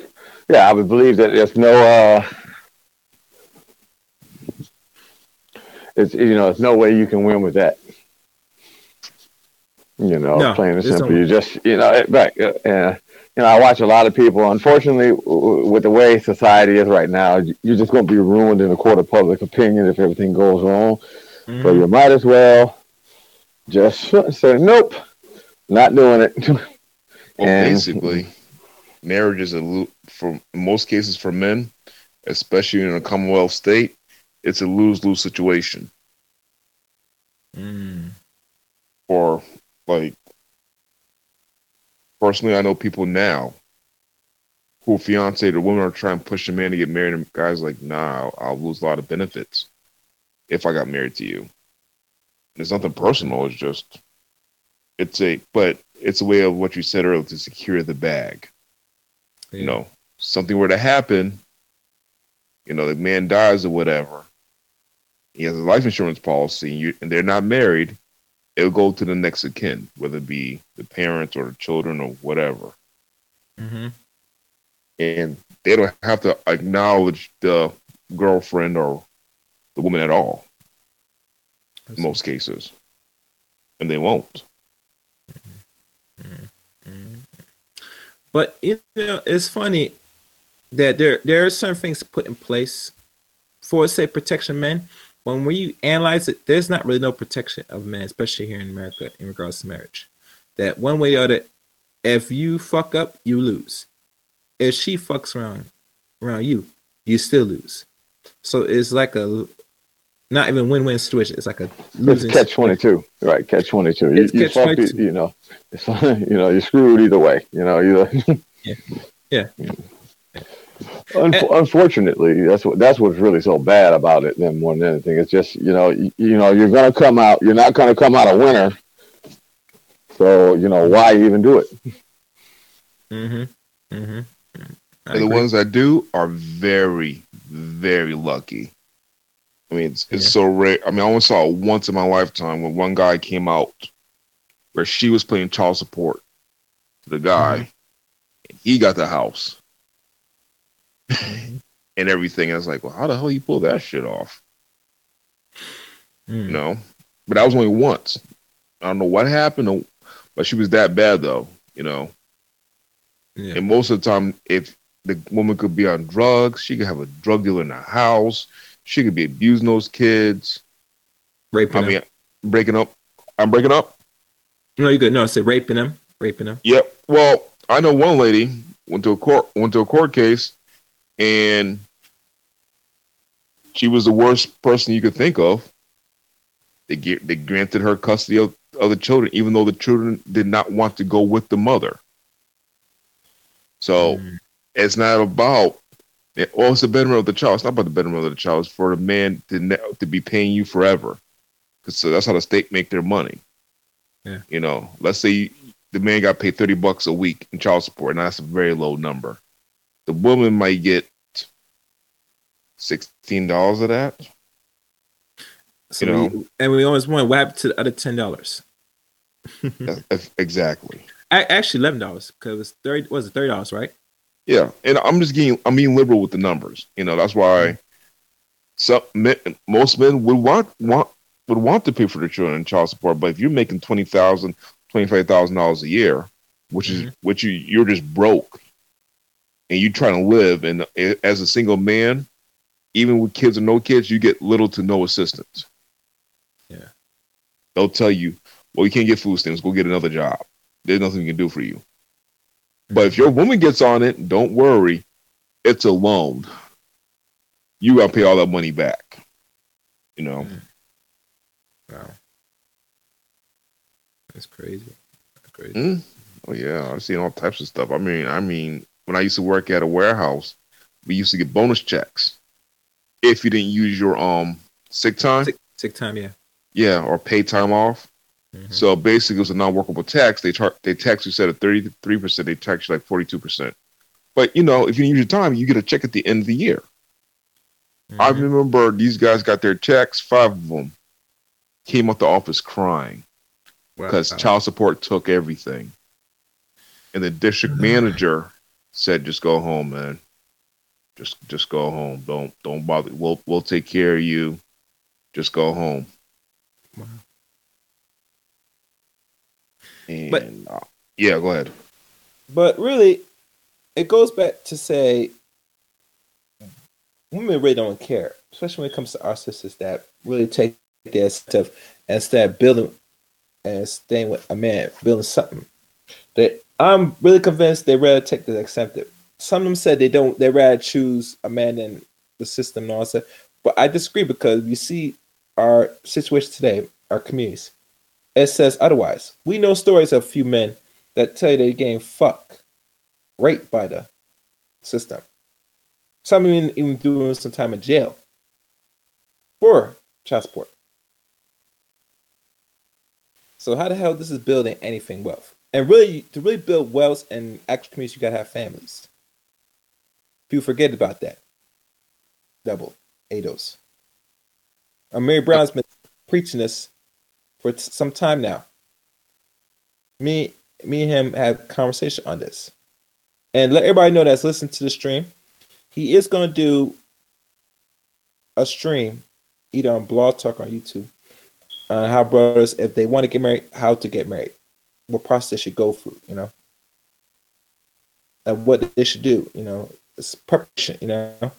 yeah, I would believe that there's no. Uh, it's you know, there's no way you can win with that. You know, no, plain and simple. You just you know, back. Uh, you know, I watch a lot of people. Unfortunately, with the way society is right now, you're just going to be ruined in the court of public opinion if everything goes wrong. Mm-hmm. So you might as well just say, "Nope, not doing it. well, and, basically, marriage is a for most cases for men, especially in a Commonwealth state, it's a lose lose situation. Mm. Or like personally, I know people now who fiance or women are trying to push a man to get married, and guys like, nah, I'll, I'll lose a lot of benefits if I got married to you. It's nothing personal. It's just it's a but it's a way of what you said earlier to secure the bag. Yeah. You know, something were to happen, you know, the man dies or whatever. He has a life insurance policy, and, you, and they're not married. It'll go to the next of kin, whether it be the parents or the children or whatever. Mm-hmm. And they don't have to acknowledge the girlfriend or the woman at all. In most cases, and they won't. But you know, it's funny that there there are certain things put in place for say protection men. When we analyze it, there's not really no protection of men, especially here in America, in regards to marriage. That one way or other, if you fuck up, you lose. If she fucks around around you, you still lose. So it's like a not even win-win situation. It's like a losing. It's catch twenty two, right? Catch twenty two. You, you, fucked it, you know, it's, you know, you're screwed either way. You know, either. yeah. Yeah. Un- unfortunately, that's what that's what's really so bad about it. Then more than anything, it's just you know you, you know you're gonna come out. You're not gonna come out a winner. So you know why even do it? Mm-hmm. Mm-hmm. And the ones that do are very, very lucky. I mean, it's, it's Yeah. so rare. I mean, I only saw it once in my lifetime when one guy came out where she was playing child support to the guy. Mm-hmm. and He got the house and everything. I was like, well, how the hell you pull that shit off? Mm. You know? But that was only once. I don't know what happened, but she was that bad though, you know? Yeah. And most of the time, if the woman could be on drugs, she could have a drug dealer in the house. She could be abusing those kids. Raping I them. mean, breaking up. I'm breaking up. no, you good. No, I said raping them. Raping them. Yep. Well, I know one lady went to a court went to a court case, and she was the worst person you could think of. They get, they granted her custody of, of the children, even though the children did not want to go with the mother. So Mm. it's not about well, it's the betterment of the child. It's not about the betterment of the child. It's for the man to ne- to be paying you forever, because so uh, that's how the state make their money. Yeah. You know, let's say the man got paid thirty bucks a week in child support, and that's a very low number. The woman might get sixteen dollars of that. So You know. we, and we always wonder what happened to the other ten dollars. Exactly. Actually, eleven dollars because it was thirty. Was it thirty dollars? Right? Yeah, and I'm just getting I'm being liberal with the numbers. You know, that's why some men, most men would want want would want to pay for their children in child support. But if you're making twenty thousand, twenty five thousand dollars a year, which is mm-hmm. which you you're just broke, and you're trying to live, and as a single man, even with kids or no kids, you get little to no assistance. Yeah. they'll tell you, well, you can't get food stamps. Go get another job. There's nothing we can do for you. But if your woman gets on it, don't worry. It's a loan. You gotta pay all that money back. You know. Wow. That's crazy. That's crazy. Mm. Oh yeah, I've seen all types of stuff. I mean, I mean, when I used to work at a warehouse, we used to get bonus checks if you didn't use your um sick time, Sick, sick time, yeah. yeah, or pay time off. Mhm. So basically, it was a non-workable tax. They char- they tax you said at thirty three percent. They tax you like forty two percent. But you know, if you use your time, you get a check at the end of the year. I Mhm. remember these guys got their checks. Five of them came out the office crying Wow. because child support took everything. And the district manager said, "Just go home, man. Just just go home. Don't don't bother. We'll we'll take care of you. Just go home." Wow. And, But- uh, yeah, go ahead. But really, it goes back to say women really don't care, especially when it comes to our sisters that really take their stuff and start building and staying with a man, building something. That I'm really convinced they rather take the accepted. Some of them said they don't. They rather choose a man than the system and all that. But I disagree because you see our situation today, our communities. It says otherwise. We know stories of few men that tell you they're getting fucked, raped by the system. Some even even doing some time in jail for child support. So how the hell this is building anything wealth? And really, to really build wealth and actual communities, you gotta have families. People forget about that. Double ADOS. Uh, Mary Brown's been preaching this for some time now. Me, me and him had a conversation on this, and let everybody know that's listening to the stream. He is going to do a stream either on Blog Talk or on YouTube on how brothers, if they want to get married, how to get married, what process they should go through, you know, and what they should do, you know, it's preparation, you know.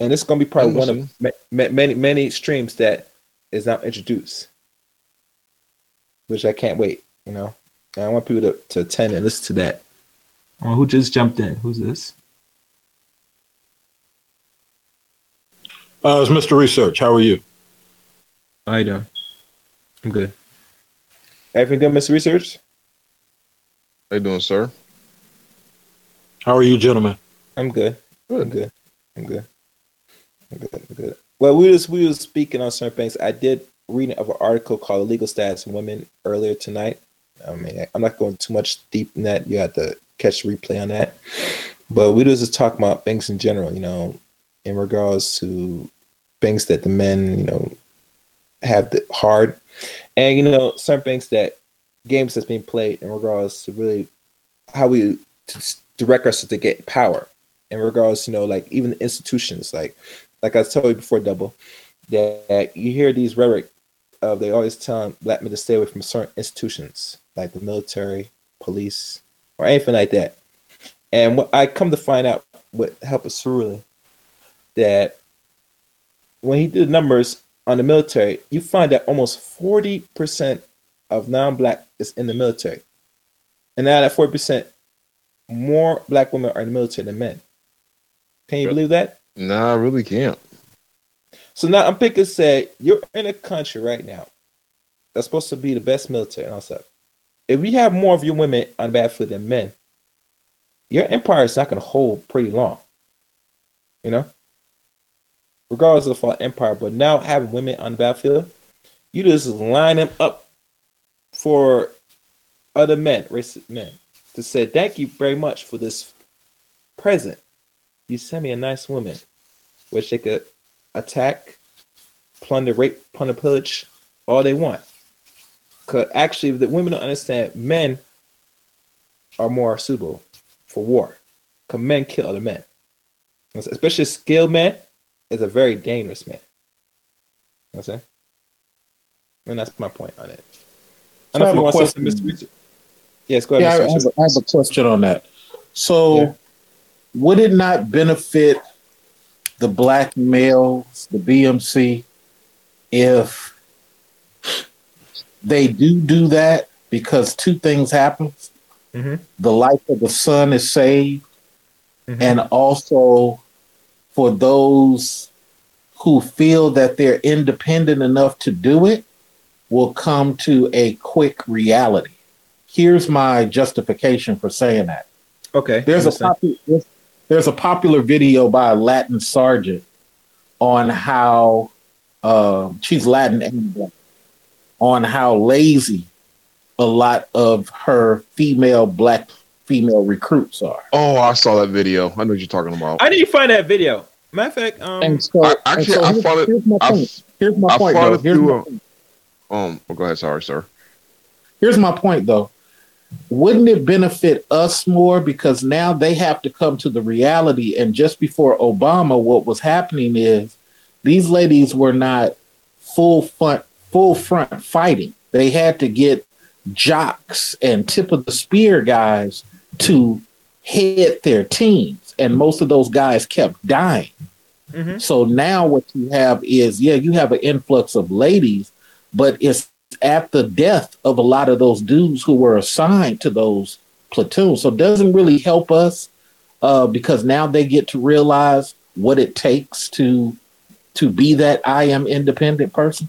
And it's going to be probably one of ma- ma- many many streams that is now introduced, which I can't wait, you know. And I want people to, to attend and listen to that. Oh, who just jumped in? Who's this? Uh, it's Mr. Research. How are you? How you doing? I'm good. Everything good, Mr. Research? How you doing, sir? How are you, gentlemen? I'm good. I'm good. I'm good. I'm good. I'm good. Well, we was we was speaking on certain things. I did reading of an article called Legal Status of Women" earlier tonight. I mean, I'm not going too much deep in that. You have to catch the replay on that. But we was just talking about things in general, you know, in regards to things that the men, you know, have the hard, and you know, certain things that games that's being played in regards to really how we direct us to get power. In regards, you know, like even institutions, like like I told you before, double that you hear these rhetoric of they always tell black men to stay away from certain institutions like the military, police, or anything like that. And what I come to find out with help us Cerulli that when he did numbers on the military, you find that almost 40% of non-black is in the military. And now that 40%, more black women are in the military than men. Can you believe that? Nah, I really can't. So now I'm picking say you're in a country right now that's supposed to be the best military and all stuff. If we have more of your women on the battlefield than men, your empire is not going to hold pretty long. You know, regardless of the empire. But now having women on the battlefield, you just line them up for other men, racist men, to say thank you very much for this present. You sent me a nice woman, which they could attack, plunder, rape, plunder, pillage, all they want. Cause actually, the women don't understand men are more suitable for war. Cause men kill other men, especially skilled men is a very dangerous man. You know what I'm saying, and that's my point on it. I don't know if you want to say Mr. Yes, go ahead. Yeah, I have, I, have, a question on that. So, yeah. Would it not benefit the black males, the BMC, if they do do that because two things happen. Mm-hmm. The life of the son is saved, mm-hmm. and also for those who feel that they're independent enough to do it will come to a quick reality. Here's my justification for saying that. Okay. There's a popu- there's a popular video by a Latin sergeant on how uh, she's Latin and on how lazy a lot of her female black female recruits are. Oh, I saw that video. I know what you're talking about. I didn't find that video. Matter of fact, um, and so, I, actually, and so I found it. Here's my point. Here's my I point. Though. Here's my point. Um, well, go ahead. Sorry, sir. Here's my point, though wouldn't it benefit us more? Because now they have to come to the reality and just before obama what was happening is these ladies were not full front full front fighting. They had to get jocks and tip of the spear guys to head their teams and most of those guys kept dying. Mm-hmm. so now what you have is yeah you have an influx of ladies but it's at the death of a lot of those dudes who were assigned to those platoons. So it doesn't really help us uh, because now they get to realize what it takes to to be that I am independent person.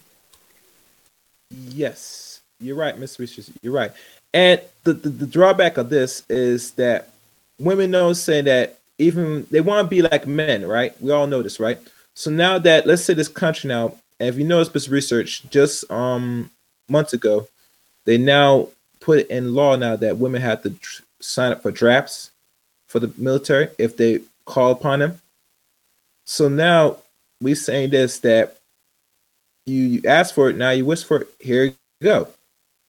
Yes, you're right, Mr. Richards. You're right. And the, the, the drawback of this is that women know say that even they want to be like men, right? We all know this, right? So now that let's say this country now, if you notice this research, just um months ago, they now put in law now that women have to tr- sign up for drafts for the military if they call upon them. So now we saying this that you, you ask for it, now you wish for it, here you go.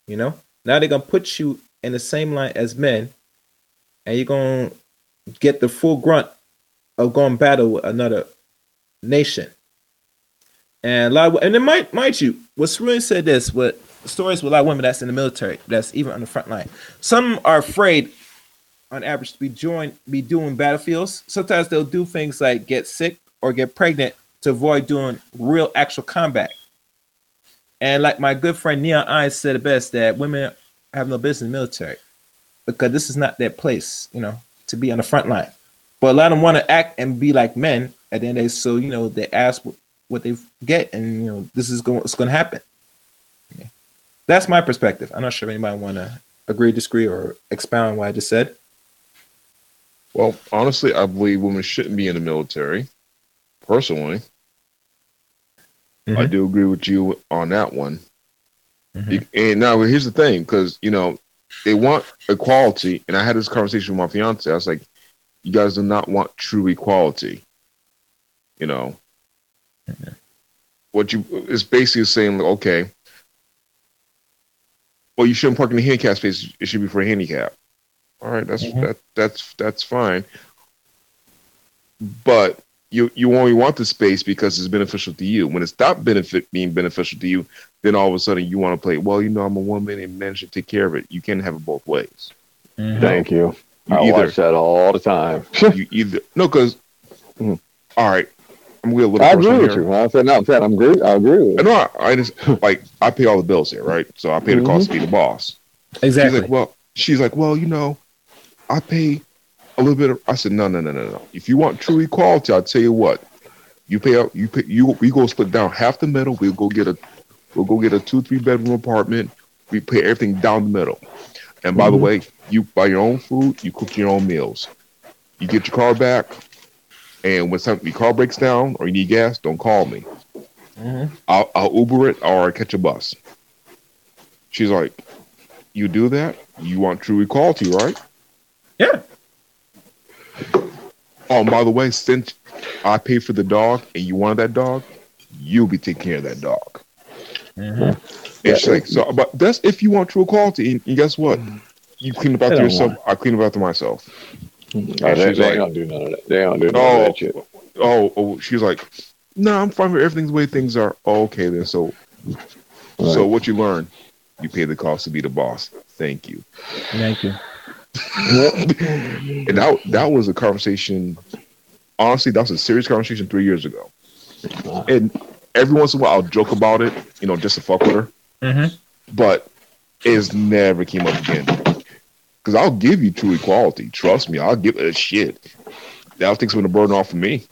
You know, now they're gonna put you in the same line as men, and you're gonna get the full grunt of going battle with another nation. And a lot of, and then mind, mind you, what's really said this, what stories with a lot of women that's in the military, that's even on the front line. Some are afraid, on average, to be join be doing battlefields. Sometimes they'll do things like get sick or get pregnant to avoid doing real actual combat. And like my good friend Neon Eyes said the best, that women have no business in the military because this is not their place, you know, to be on the front line. But a lot of them want to act and be like men, and then they so you know they ask what, they get, and you know this is going it's going to happen. That's my perspective. I'm not sure if anybody want to agree, disagree, or expound on what I just said. Well, honestly, I believe women shouldn't be in the military. Personally, Mm-hmm. I do agree with you on that one. Mhm. And now here's the thing, because you know they want equality, and I had this conversation with my fiance. I was like, "You guys do not want true equality." You know, what you is basically saying, like, okay, well, you shouldn't park in the handicap space. It should be for a handicap. All right, that's Mhm. that that's that's fine. But you you only want the space because it's beneficial to you. When it's not benefit being beneficial to you, then all of a sudden you want to play. Well, you know, I'm a woman and men should take care of it. You can't have it both ways. Mhm. Thank you. You I either watch that all the time. you either no, because Mhm. all right, I'm a little I agree with here. you. I said, no, I'm saying I'm agree. I agree with I you. know I, I just like I pay all the bills here, right? So I pay the cost to be the boss. Exactly. She's like, well, she's like, well, you know, I pay a little bit. Of, I said, no, no, no, no, no. If you want true equality, I'll tell you what. You pay out. You pay. You we go split down half the middle. We'll go get a. We'll go get a two three bedroom apartment. We pay everything down the middle. And by the Mhm. way, you buy your own food. You cook your own meals. You get your car back. And when something your car breaks down or you need gas, don't call me. Mhm. I'll, I'll Uber it or catch a bus. She's like, You do that? You want true equality, right? Yeah. Oh, and by the way, since I paid for the dog and you wanted that dog, you'll be taking care of that dog. Mhm. And she's like, so, but that's if you want true equality. And, and guess what? You clean up after yourself. want I clean up after myself. Oh, they, she's they like, ain't gonna do none of that. They don't do none oh, of that shit. oh, oh, she's like, no, I'm fine with everything the way things are. Oh, okay, then. So, so what you learn? You pay the cost to be the boss. Thank you. Thank you. And that that was a conversation. Honestly, that was a serious conversation three years ago. And every once in a while, I'll joke about it, you know, just to fuck with her. Mhm. But it's never came up again. Because I'll give you true equality. Trust me, I'll give it a shit. That'll take some of the burden off of me.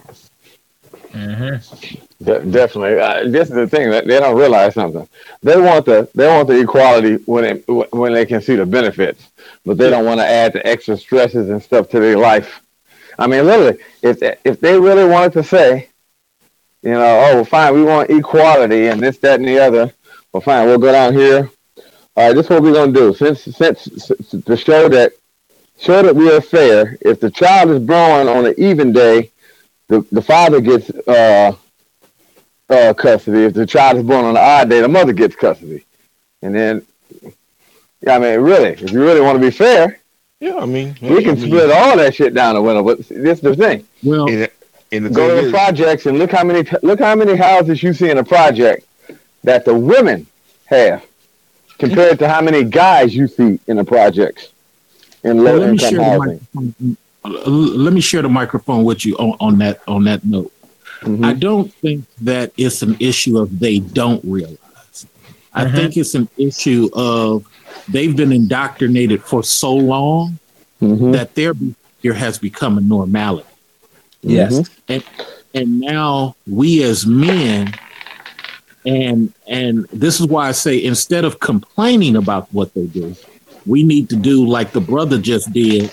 Mhm. De- definitely. Uh, this is the thing that they don't realize something. They want the they want the equality when it, when they can see the benefits, but they don't want to add the extra stresses and stuff to their life. I mean, literally, if if they really wanted to say, you know, oh, well, fine, we want equality and this, that, and the other. Well, fine, we'll go down here. All right, this is what we're gonna do. Since since to show that show that we are fair. If the child is born on an even day, the the father gets uh uh, custody. If the child is born on an odd day, the mother gets custody. And then, yeah, I mean, really, if you really want to be fair, Yeah, I mean, we can split all that shit down the window. But this is the thing: Well, And, and the go thing to the is, projects and look how many look how many houses you see in a project that the women have compared to how many guys you see in the projects in low let me income share the housing. microphone. Let me share the microphone with you on, on that on that note. Mhm. I don't think that it's an issue of they don't realize. I Mhm. think it's an issue of they've been indoctrinated for so long Mhm. that their behavior has become a normality. Yes. And and now we as men and and this is why I say instead of complaining about what they do, we need to do like the brother just did,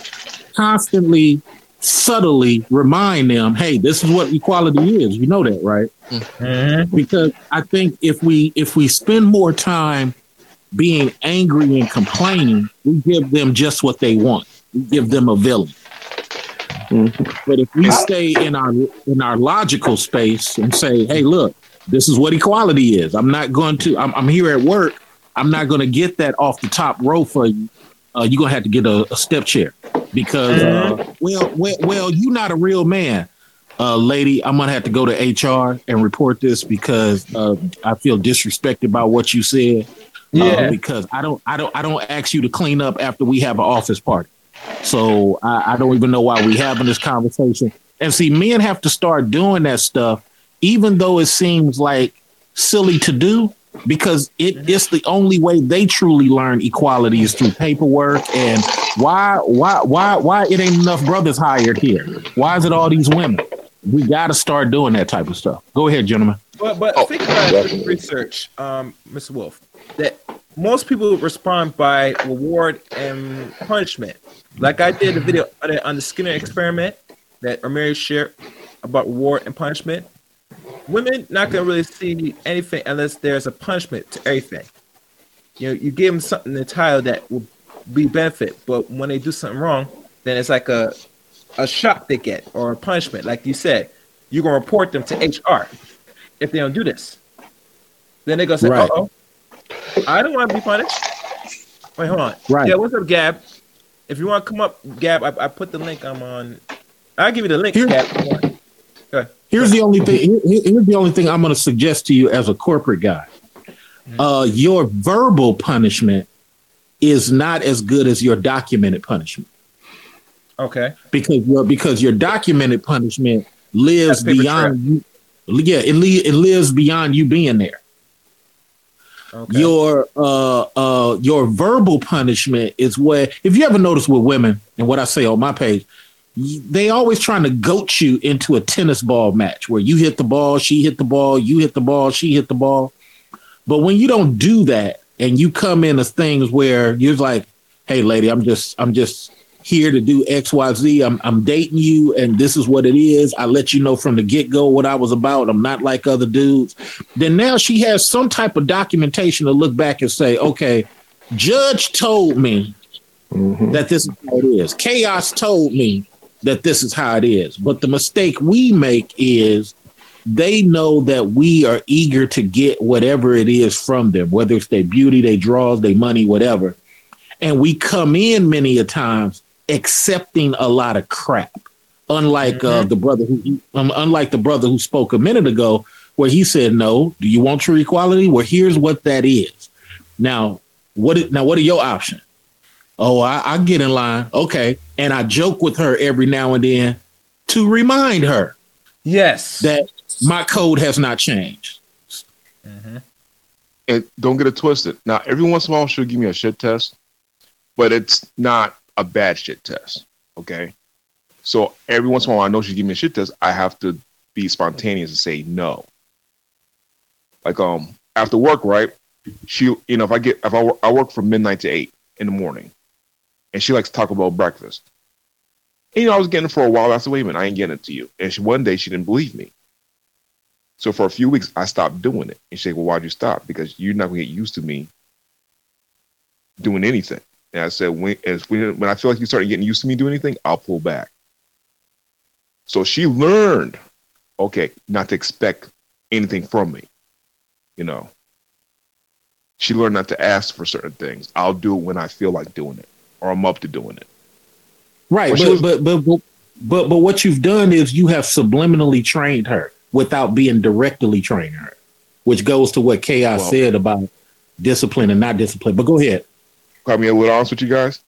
constantly subtly remind them, hey, this is what equality is. You know that, right? Mhm. Because I think if we if we spend more time being angry and complaining, we give them just what they want. We give them a villain. But if we stay in our in our logical space and say, "Hey, look, this is what equality is. I'm not going to. I'm, I'm here at work. I'm not going to get that off the top row for you. Uh, you're gonna have to get a, a step chair because, uh, well, well, well, you're not a real man, uh, lady. I'm gonna have to go to HR and report this because uh, I feel disrespected by what you said. Uh, Yeah. because I don't, I don't, I don't ask you to clean up after we have an office party. So I, I don't even know why we're having this conversation. And see, men have to start doing that stuff, even though it seems like silly to do, because it is the only way they truly learn equality is through paperwork. And why, why, why, why it ain't enough brothers hired here? Why is it all these women? We got to start doing that type of stuff. Go ahead, gentlemen. But but Oh, think about definitely. research, um, Mr. Wolf, that most people respond by reward and punishment. Like I did a video on the, on the Skinner experiment that Ramirez shared about reward and punishment. Women not gonna really see anything unless there's a punishment to everything. You know, you give them something to title that will be benefit, but when they do something wrong, then it's like a a shock they get or a punishment. Like you said, you're gonna report them to HR if they don't do this. Then they're gonna say, Right. "Oh, I don't want to be punished." Wait, hold on. Right. Yeah, what's up, Gab? If you want to come up, Gab, I, I put the link. I'm on. I'll give you the link, Here- Gab. Here's the only thing. here- here- here's the only thing I'm going to suggest to you as a corporate guy. Uh, your verbal punishment is not as good as your documented punishment Okay. because your because your documented punishment lives beyond you. Yeah, it, li- it lives beyond you being there. Okay. Your uh uh your verbal punishment is where if you ever notice with women and what I say on my page, they always trying to goat you into a tennis ball match where you hit the ball, she hit the ball, you hit the ball, she hit the ball. But when you don't do that and you come in as things where you're like, hey lady, I'm just I'm just here to do XYZ. I'm I'm dating you and this is what it is. I let you know from the get-go what I was about. I'm not like other dudes. Then now she has some type of documentation to look back and say, okay, judge told me Mhm. that this is how it is. Chaos told me that this is how it is. But the mistake we make is they know that we are eager to get whatever it is from them, whether it's their beauty, their draws, their money, whatever. And we come in many a times accepting a lot of crap. Unlike uh, the brother who, um, unlike the brother who spoke a minute ago, where he said, "No, do you want true equality? Well, here's what that is. Now, what? Now, what are your options? Oh, I, I get in line. Okay. And I joke with her every now and then to remind her yes. that my code has not changed. Mhm. and don't get it twisted. Now, every once in a while, she'll give me a shit test, but it's not a bad shit test. Okay. So every once in a while, I know she's giving me a shit test. I have to be spontaneous and say no. Like um after work, right? She, you know, if I get if I, I work from midnight to eight in the morning, and she likes to talk about breakfast. And, you know, I was getting it for a while. I said, wait a minute, I ain't getting it to you. And she, one day she didn't believe me. So for a few weeks, I stopped doing it. And she said, Well, why'd you stop? Because you're not going to get used to me doing anything. And I said, when, when, I feel like you start getting used to me doing anything, I'll pull back. So she learned, okay, not to expect anything from me. You know, she learned not to ask for certain things. I'll do it when I feel like doing it or I'm up to doing it. Right. But, was- but, but, but, but, but what you've done is you have subliminally trained her without being directly training her, which goes to what Chaos Well- said about discipline and not discipline. But go ahead. Got me a little honest with you guys.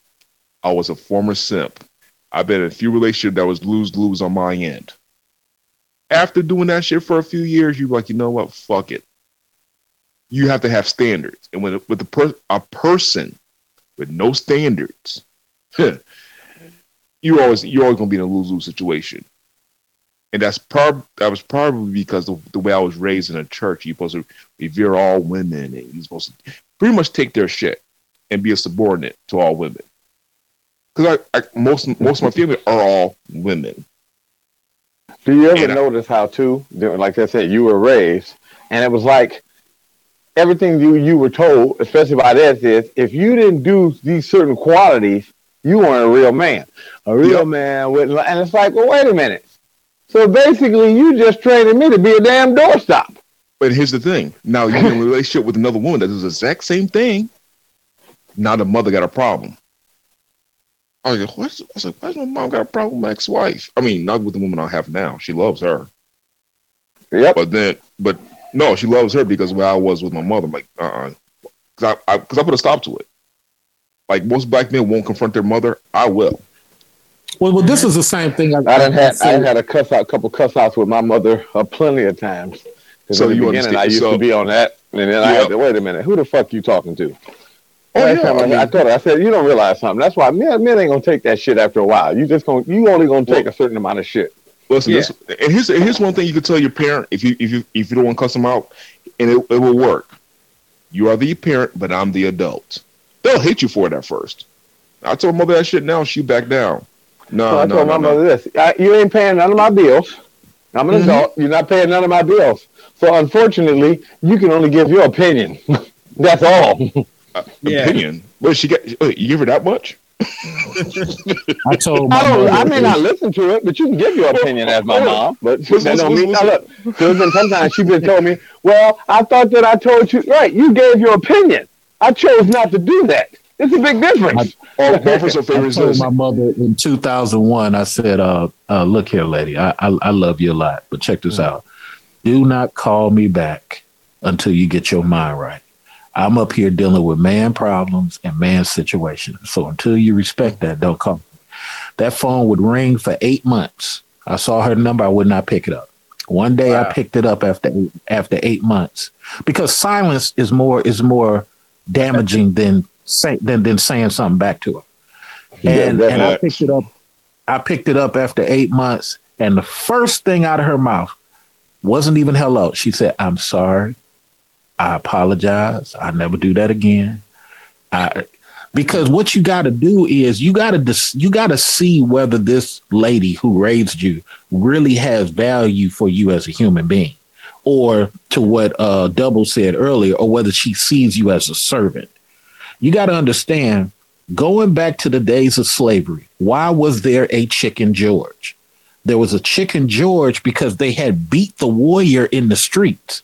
I was a former simp. I've been in a few relationships that was lose lose on my end. After doing that shit for a few years, you're like, you know what? Fuck it. You have to have standards, and when with the per- a person with no standards, you always you're always gonna be in a lose lose situation. And that's prob that was probably because the, the way I was raised in a church. You're supposed to revere all women, and you're supposed to pretty much take their shit and be a subordinate to all women. Because I, I most most of my family are all women. Do you ever And I- notice how too, like I said, you were raised, and it was like everything you you were told, especially by this, is if you didn't do these certain qualities, you weren't a real man. A real Yep. man wouldn't. And it's like, well, wait a minute. So basically, you just training me to be a damn doorstop. But here's the thing: now you're in a relationship with another woman that does the exact same thing. Now the mother got a problem. I was like, what's, I was like, why's my mom got a problem with my ex-wife? I mean, not with the woman I have now. She loves her, Yep. but then, but no, she loves her because where I was with my mother. I'm like, uh, uh because I, because I put a stop to it. Like most black men won't confront their mother. I will. Well, well, this is the same thing. I, I done had I said- done had a cuss out, couple cuss outs with my mother uh, plenty of times. So in the you beginning, understand- I used so- to be on that, and then I had to wait a minute. Who the fuck you talking to? Oh Last yeah, time I, I mean- I told her, I said, you don't realize something. That's why men, men ain't gonna take that shit after a while. You just gonna, you only gonna take a certain amount of shit. Listen, Yeah. this, and here's and here's one thing you could tell your parent if you if you if you don't want to cuss them out, and it, it will work. You are the parent, but I'm the adult. They'll hate you for it at first. I told my mother that shit. Now she back down. No, so I no, told no, my no. mother this: I, you ain't paying none of my bills. I'm an Mhm. adult. You're not paying none of my bills. So unfortunately, you can only give your opinion. That's all. Uh, Yeah. Opinion. What she got? Wait, you give her that much? I told my I don't. I mother- may not listen to it, but you can give your opinion as my mom. But What's- that don't mean. Now look, there's been sometimes she's been told me, "Well, I thought that I told you right. You gave your opinion. I chose not to do that. It's a big difference." Oh, my first I favorite is told my mother in 2001, I said, uh, uh, look here, lady, I, I, I love you a lot, but check this out. Do not call me back until you get your mind right. I'm up here dealing with man problems and man situations. So until you respect that, don't call. me. That phone would ring for eight months. I saw her number, I would not pick it up. One day Wow. I picked it up after eight, after eight months because silence is more is more damaging than say, than than saying something back to her. And Yeah, and I picked it up. I picked it up after eight months, and the first thing out of her mouth wasn't even hello. She said, "I'm sorry. I apologize. I never do that again." I because what you got to do is you got to dis- you got to see whether this lady who raised you really has value for you as a human being, or to what uh, Double said earlier, or whether she sees you as a servant. You got to understand going back to the days of slavery, why was there a Chicken George? There was a Chicken George because they had beat the warrior in the streets.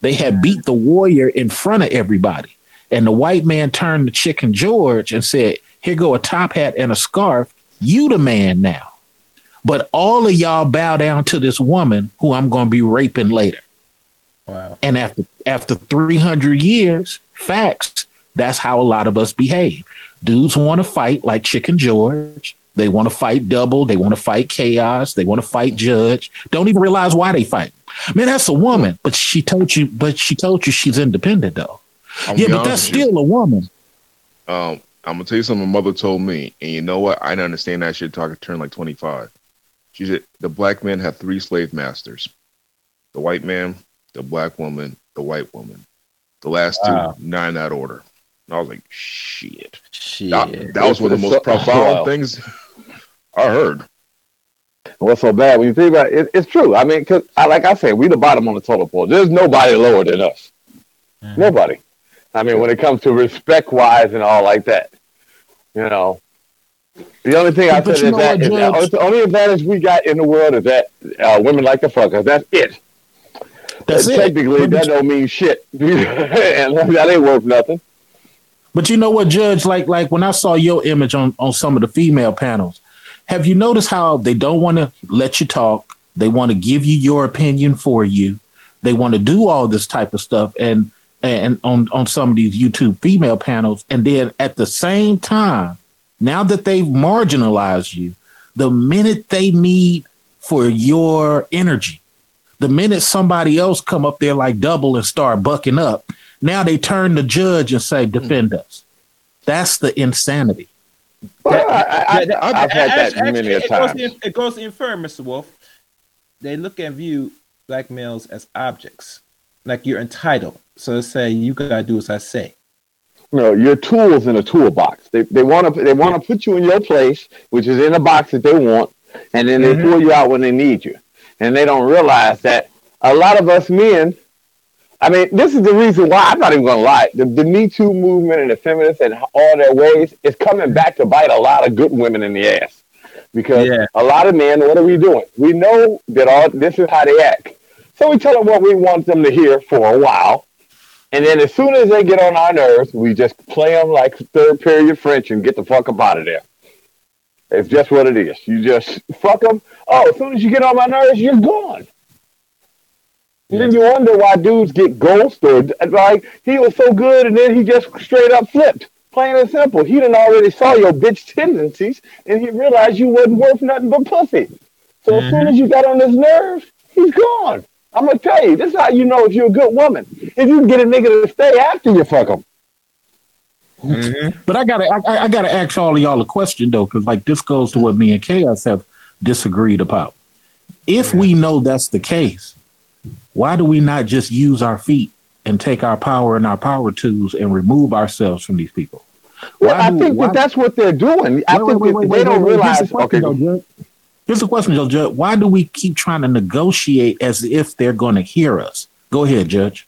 They had beat the warrior in front of everybody. And the white man turned to Chicken George and said, Here go a top hat and a scarf. You the man now. But all of y'all bow down to this woman who I'm going to be raping later. Wow. And after after 300 years, facts, that's how a lot of us behave. Dudes want to fight like Chicken George. They want to fight double. They want to fight chaos. They want to fight judge. Don't even realize why they fight. Man, that's a woman, but she told you, but she told you she's independent though. I'm yeah, but that's honest you. still a woman. Um, I'm gonna tell you something my mother told me, and you know what? I didn't understand that shit until I turned like 25. She said the black man had three slave masters: the white man, the black woman, the white woman. The last two, Wow. not in that order. And I was like, shit. Shit. That, that was one of the most profound Wow. things I heard. What's so bad when you think about it? it it's true. I mean, because I, like I said, we the bottom on the totem pole. There's nobody lower than us. Mhm. Nobody. I mean, when it comes to respect wise and all like that, you know. The only thing I But said is that, is that the only advantage we got in the world is that uh, women like to fuck us. That's it. That's it. Technically, that don't mean shit, and that ain't worth nothing. But you know what, Judge? Like, like when I saw your image on on some of the female panels, have you noticed how they don't want to let you talk? They want to give you your opinion for you. They want to do all this type of stuff, and and on on some of these YouTube female panels, and then at the same time, now that they've marginalized you, the minute they need for your energy, the minute somebody else come up there like double and start bucking up, now they turn the judge and say, defend us. That's the insanity. Well, I, have had that actually, many a it times. Goes in, it goes to infer, Mr. Wolf. They look and view black males as objects, like you're entitled. So they say you gotta do as I say. No, your tools in a toolbox. They they want to they want to put you in your place, which is in a box that they want, and then they Mhm. pull you out when they need you. And they don't realize that a lot of us men. I mean, this is the reason why I'm not even to lie. The, the Me Too movement and the feminists and all their ways is coming back to bite a lot of good women in the ass. Because Yeah. a lot of men, what are we doing? We know that all this is how they act. So we tell them what we want them to hear for a while. And then as soon as they get on our nerves, we just play them like third period French and get the fuck up out of there. It's just what it is. You just fuck them. Oh, as soon as you get on my nerves, you're gone. And then you wonder why dudes get ghosted. Like he was so good, and then he just straight up flipped. Plain and simple. He didn't already saw your bitch tendencies, and he realized you wasn't worth nothing but pussy. So as soon mm-hmm. as you got on his nerves, he's gone. I'm gonna tell you, this is how you know if you're a good woman. If you can get a nigga to stay after you fuck him. Mm-hmm. But I gotta, I, I gotta ask all of y'all a question though, because like this goes to what me and Chaos have disagreed about. If we know that's the case, why do we not just use our feet and take our power and our power tools and remove ourselves from these people? Well, Why I do- think why- that that's what they're doing. I Wait, think wait, wait, they don't. Here's realize. question, Okay, though, Here's the question, Joe Judge. Why do we keep trying to negotiate as if they're going to hear us? Go ahead, Judge.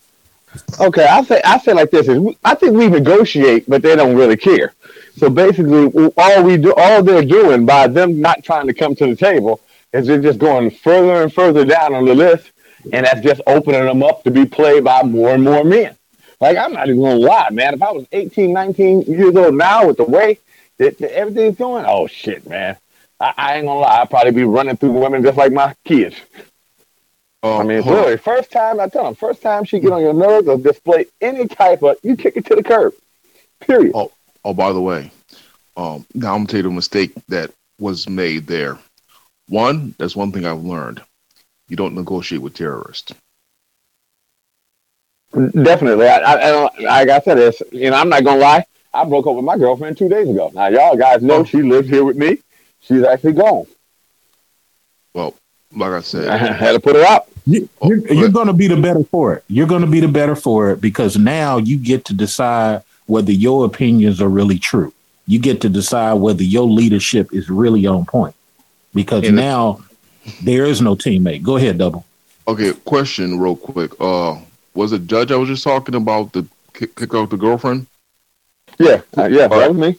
Okay, I say I say like this is I think we negotiate, but they don't really care. So basically, all we do, all they're doing by them not trying to come to the table is they're just going further and further down on the list, and that's just opening them up to be played by more and more men. Like I'm not even gonna lie, man. If I was 18, 19 years old now, with the way that, that everything's going, oh shit, man. I, I, ain't gonna lie, I'd probably be running through women just like my kids. Oh, I mean, really, first time I tell them, first time she get on your nerves or display any type of, you kick it to the curb. Period. Oh, oh, by the way, um, now I'm gonna tell you the mistake that was made there. One, that's one thing I've learned. You don't negotiate with terrorists. Definitely. I, I, I like I said, it's, you know, I'm not gonna lie. I broke up with my girlfriend two days ago. Now, y'all guys know oh. she lives here with me. She's actually gone. Well, like I said, I had to put her out. You, oh, are you're going to be the better for it. You're going to be the better for it because now you get to decide whether your opinions are really true. You get to decide whether your leadership is really on point because and now there is no teammate. Go ahead, double. Okay, question real quick. Uh, was it Judge I was just talking about the kick, kick out the girlfriend? Yeah, uh, yeah, that was me.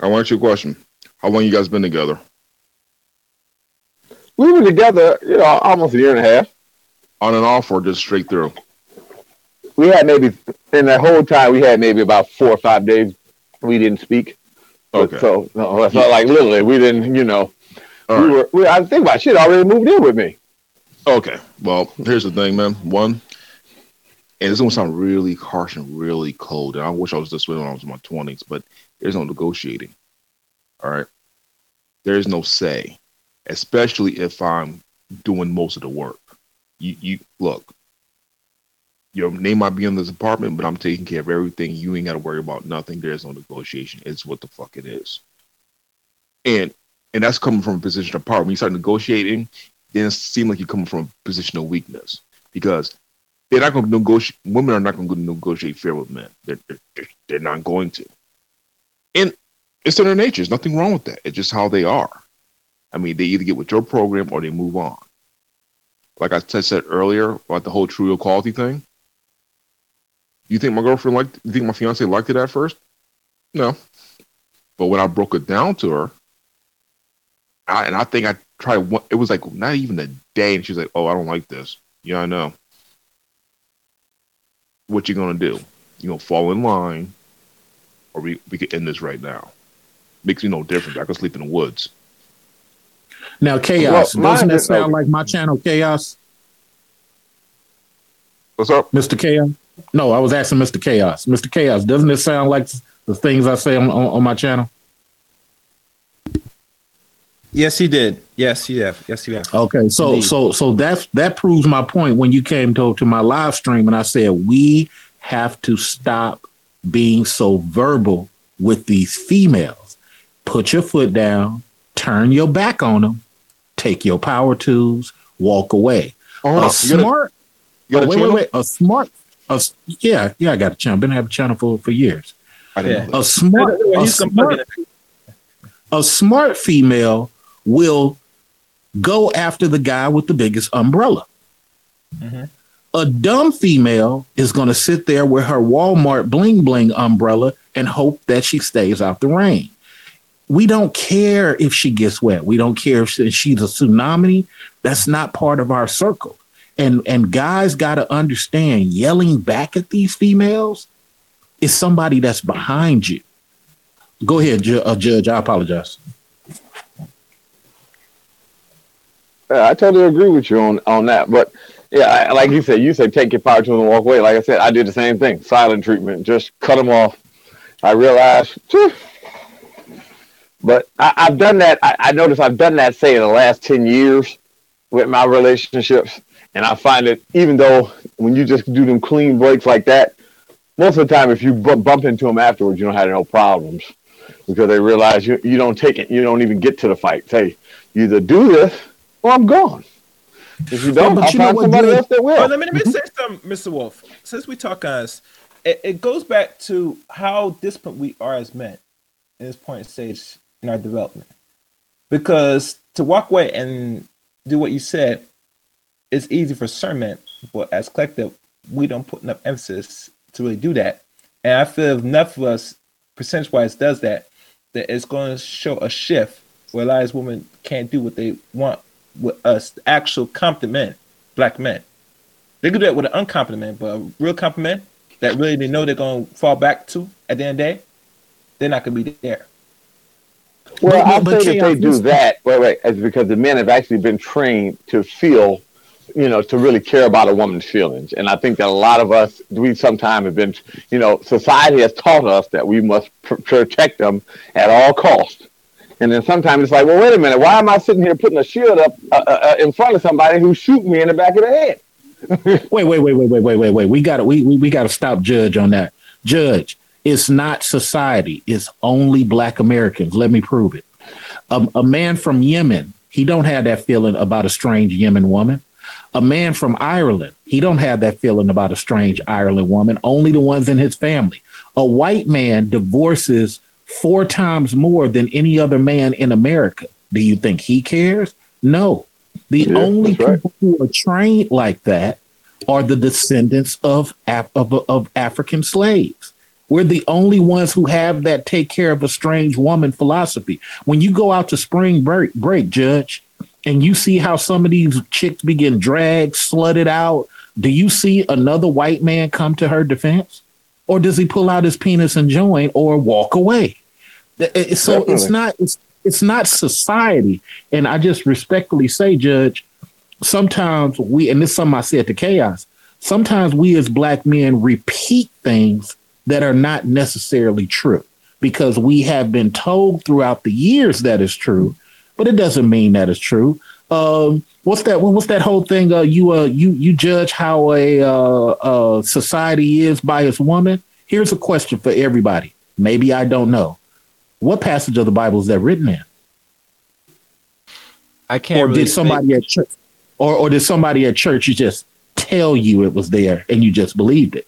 I want you a question. How long you guys been together? We were together, you know, almost a year and a half. On and off, or just straight through? We had maybe in that whole time we had maybe about four or five days we didn't speak. Okay. So no, it's not like literally we didn't, you know. All we right. were. We, I think about shit already moved in with me. Okay. Well, here's the thing, man. One, and it's gonna sound really harsh and really cold. And I wish I was this way when I was in my twenties, but there's no negotiating. All right. There is no say, especially if I'm doing most of the work. You you look, your name might be in this apartment, but I'm taking care of everything. You ain't gotta worry about nothing. There's no negotiation. It's what the fuck it is. And and that's coming from a position of power. When you start negotiating, then it seems like you're coming from a position of weakness because they're not going to negotiate. Women are not going to negotiate fair with men. They're, they're, they're not going to. And it's in their nature. There's nothing wrong with that. It's just how they are. I mean, they either get with your program or they move on. Like I said earlier about the whole true equality thing. You think my girlfriend liked? You think my fiance liked it at first? No. But when I broke it down to her, I, and I think I tried. One, it was like not even a day, and she's like, "Oh, I don't like this." Yeah, I know what you gonna do? You gonna fall in line, or we we could end this right now. Makes me no difference. I can sleep in the woods. Now, chaos well, doesn't that sound like my channel, chaos? What's up, Mister Chaos? No, I was asking Mister Chaos. Mister Chaos, doesn't it sound like the things I say on, on, on my channel? Yes, he did. Yes, you have. Yes, you have. Okay, so Indeed. so so that that proves my point when you came to to my live stream and I said we have to stop being so verbal with these females. Put your foot down, turn your back on them, take your power tools, walk away. Oh, a smart, you got a, oh, wait, wait, wait, a smart, a, yeah, yeah, I got a channel. Been have a channel for for years. Yeah. A smart, a smart, a smart female will go after the guy with the biggest umbrella. Mm-hmm. A dumb female is going to sit there with her Walmart bling bling umbrella and hope that she stays out the rain. We don't care if she gets wet. We don't care if she's a tsunami. That's not part of our circle. And and guys got to understand yelling back at these females is somebody that's behind you. Go ahead, ju- uh, Judge. I apologize. Yeah, I totally agree with you on on that. But yeah, I, like you said, you said take your power to them and walk away. Like I said, I did the same thing. Silent treatment, just cut them off. I realized, but I, have done that. I, I noticed I've done that say in the last ten years with my relationships, and I find that even though when you just do them clean breaks like that, most of the time if you b- bump into them afterwards, you don't have no problems because they realize you you don't take it, you don't even get to the fight. Say, you either do this well, I'm gone. If you don't, yeah, I'll you find somebody else that will. Well, let me, let me say something, Mr. Wolf. Since we talk us, it, it goes back to how disciplined we are as men in this point stage in our development. Because to walk away and do what you said is easy for certain men, but as collective, we don't put enough emphasis to really do that. And I feel if enough of us, percentage wise, does that, that it's going to show a shift where a lot of women can't do what they want with us, actual compliment black men. They could do that with an uncompliment, but a real compliment that really they know they're going to fall back to at the end of the day, they're not going to be there. Well, I'll say that they do that. Wait, wait, it's because the men have actually been trained to feel, you know, to really care about a woman's feelings. And I think that a lot of us, we sometimes have been, you know, society has taught us that we must pr- protect them at all costs. And then sometimes it's like, well, wait a minute, why am I sitting here putting a shield up uh, uh, uh in front of somebody who's shooting me in the back of the head? wait, wait, wait, wait, wait, wait, wait, wait. We got to we, we, we got to stop Judge on that. Judge, it's not society. It's only Black Americans. Let me prove it. A man from Yemen, he don't have that feeling about a strange Yemen woman. A man from Ireland, he don't have that feeling about a strange Ireland woman. Only the ones in his family. A white man divorces four times more than any other man in America. Do you think he cares? No. The yeah, only people right. who are trained like that are the descendants of, Af- of, of African slaves. We're the only ones who have that take care of a strange woman philosophy. When you go out to spring break, break Judge, and you see how some of these chicks begin dragged, slutted out, do you see another white man come to her defense? Or does he pull out his penis and join or walk away? So Definitely. it's not it's it's not society. And I just respectfully say, Judge, sometimes we and this is something I said to chaos, sometimes we as black men repeat things that are not necessarily true because we have been told throughout the years that is true, but it doesn't mean that it's true. Um, what's that? What's that whole thing? Uh, you uh, you you judge how a uh, uh, society is by its woman. Here's a question for everybody. Maybe I don't know. What passage of the Bible is that written in? I can't. Or really did somebody think. at church, or or did somebody at church just tell you it was there and you just believed it?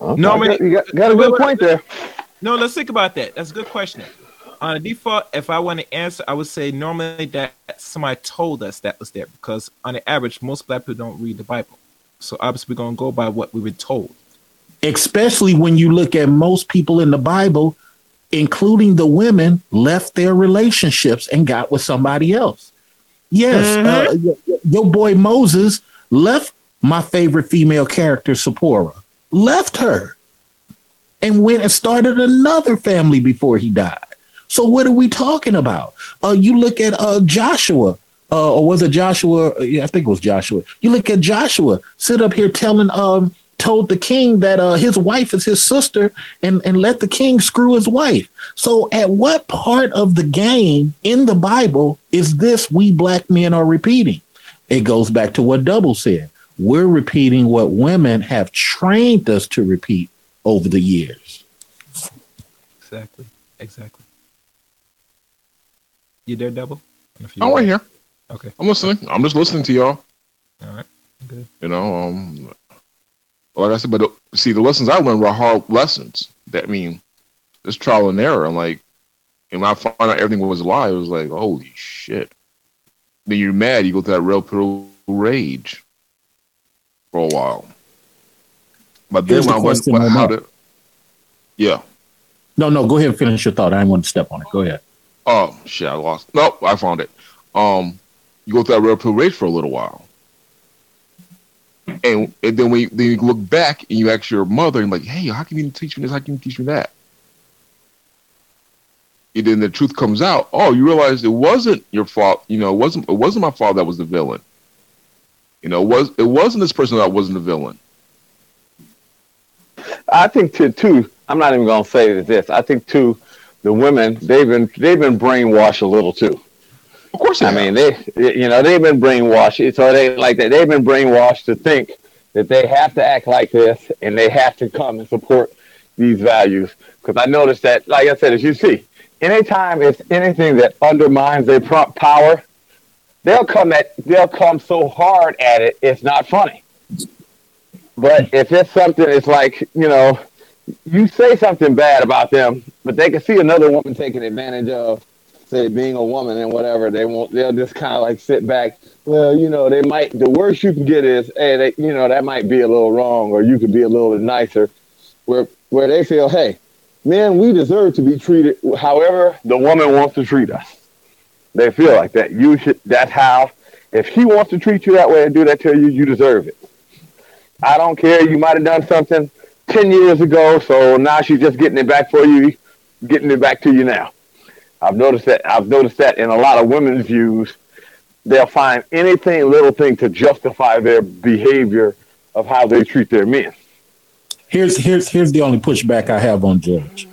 Okay. No, I mean, you got, got a good point there. No, let's think about that. That's a good question. On a default, if I want to answer, I would say normally that somebody told us that was there because on the average, most black people don't read the Bible. So obviously, we're going to go by what we were told. Especially when you look at most people in the Bible, including the women, left their relationships and got with somebody else. Yes, mm-hmm. uh, your boy Moses left my favorite female character, Sephora, left her and went and started another family before he died. So what are we talking about? Uh, you look at uh, Joshua, uh, or was it Joshua? Yeah, I think it was Joshua. You look at Joshua, sit up here telling, um, told the king that uh, his wife is his sister, and and let the king screw his wife. So, at what part of the game in the Bible is this we black men are repeating? It goes back to what Double said we're repeating what women have trained us to repeat over the years. Exactly. Exactly. You there, double? I'm right here. Okay. I'm listening. I'm just listening to y'all. All right. Good. You know, um, like I said, but see, the lessons I learned were hard lessons. That I mean, it's trial and error. I'm like, and when I found out everything was a lie, it was like, holy shit. Then you're mad. You go through that real rage for a while. But then when the I went, how did, yeah. No, no, go ahead and finish your thought. I didn't want to step on it. Go ahead. Oh shit, I lost. Nope, I found it. Um, you go through that red race for a little while, and, and then you, then you look back and you ask your mother and like, hey, how can you teach me this? How can you teach me that? And then the truth comes out. Oh, you realize it wasn't your fault. You know, it wasn't it wasn't my fault that was the villain. You know, it was it wasn't this person that wasn't the villain. I think too, too. I'm not even gonna say this. I think too, the women they've been they've been brainwashed a little too. Of course, I mean they you know they've been brainwashed. So they like that they've been brainwashed to think that they have to act like this and they have to come and support these values. Because I noticed that, like I said, as you see, anytime it's anything that undermines their power, they'll come at they'll come so hard at it it's not funny but if it's something it's like you know you say something bad about them but they can see another woman taking advantage of say being a woman and whatever, they won't. They'll just kind of like sit back. Well, you know, they might. The worst you can get is, hey, they, you know, that might be a little wrong, or you could be a little nicer. Where where they feel, hey, man, we deserve to be treated however the woman wants to treat us. They feel like that. You should. That's how. If he wants to treat you that way and do that to you, you deserve it. I don't care. You might have done something ten years ago, so now she's just getting it back for you, getting it back to you now. I've noticed that. I've noticed that in a lot of women's views, they'll find anything, little thing, to justify their behavior of how they treat their men. Here's here's here's the only pushback I have on George,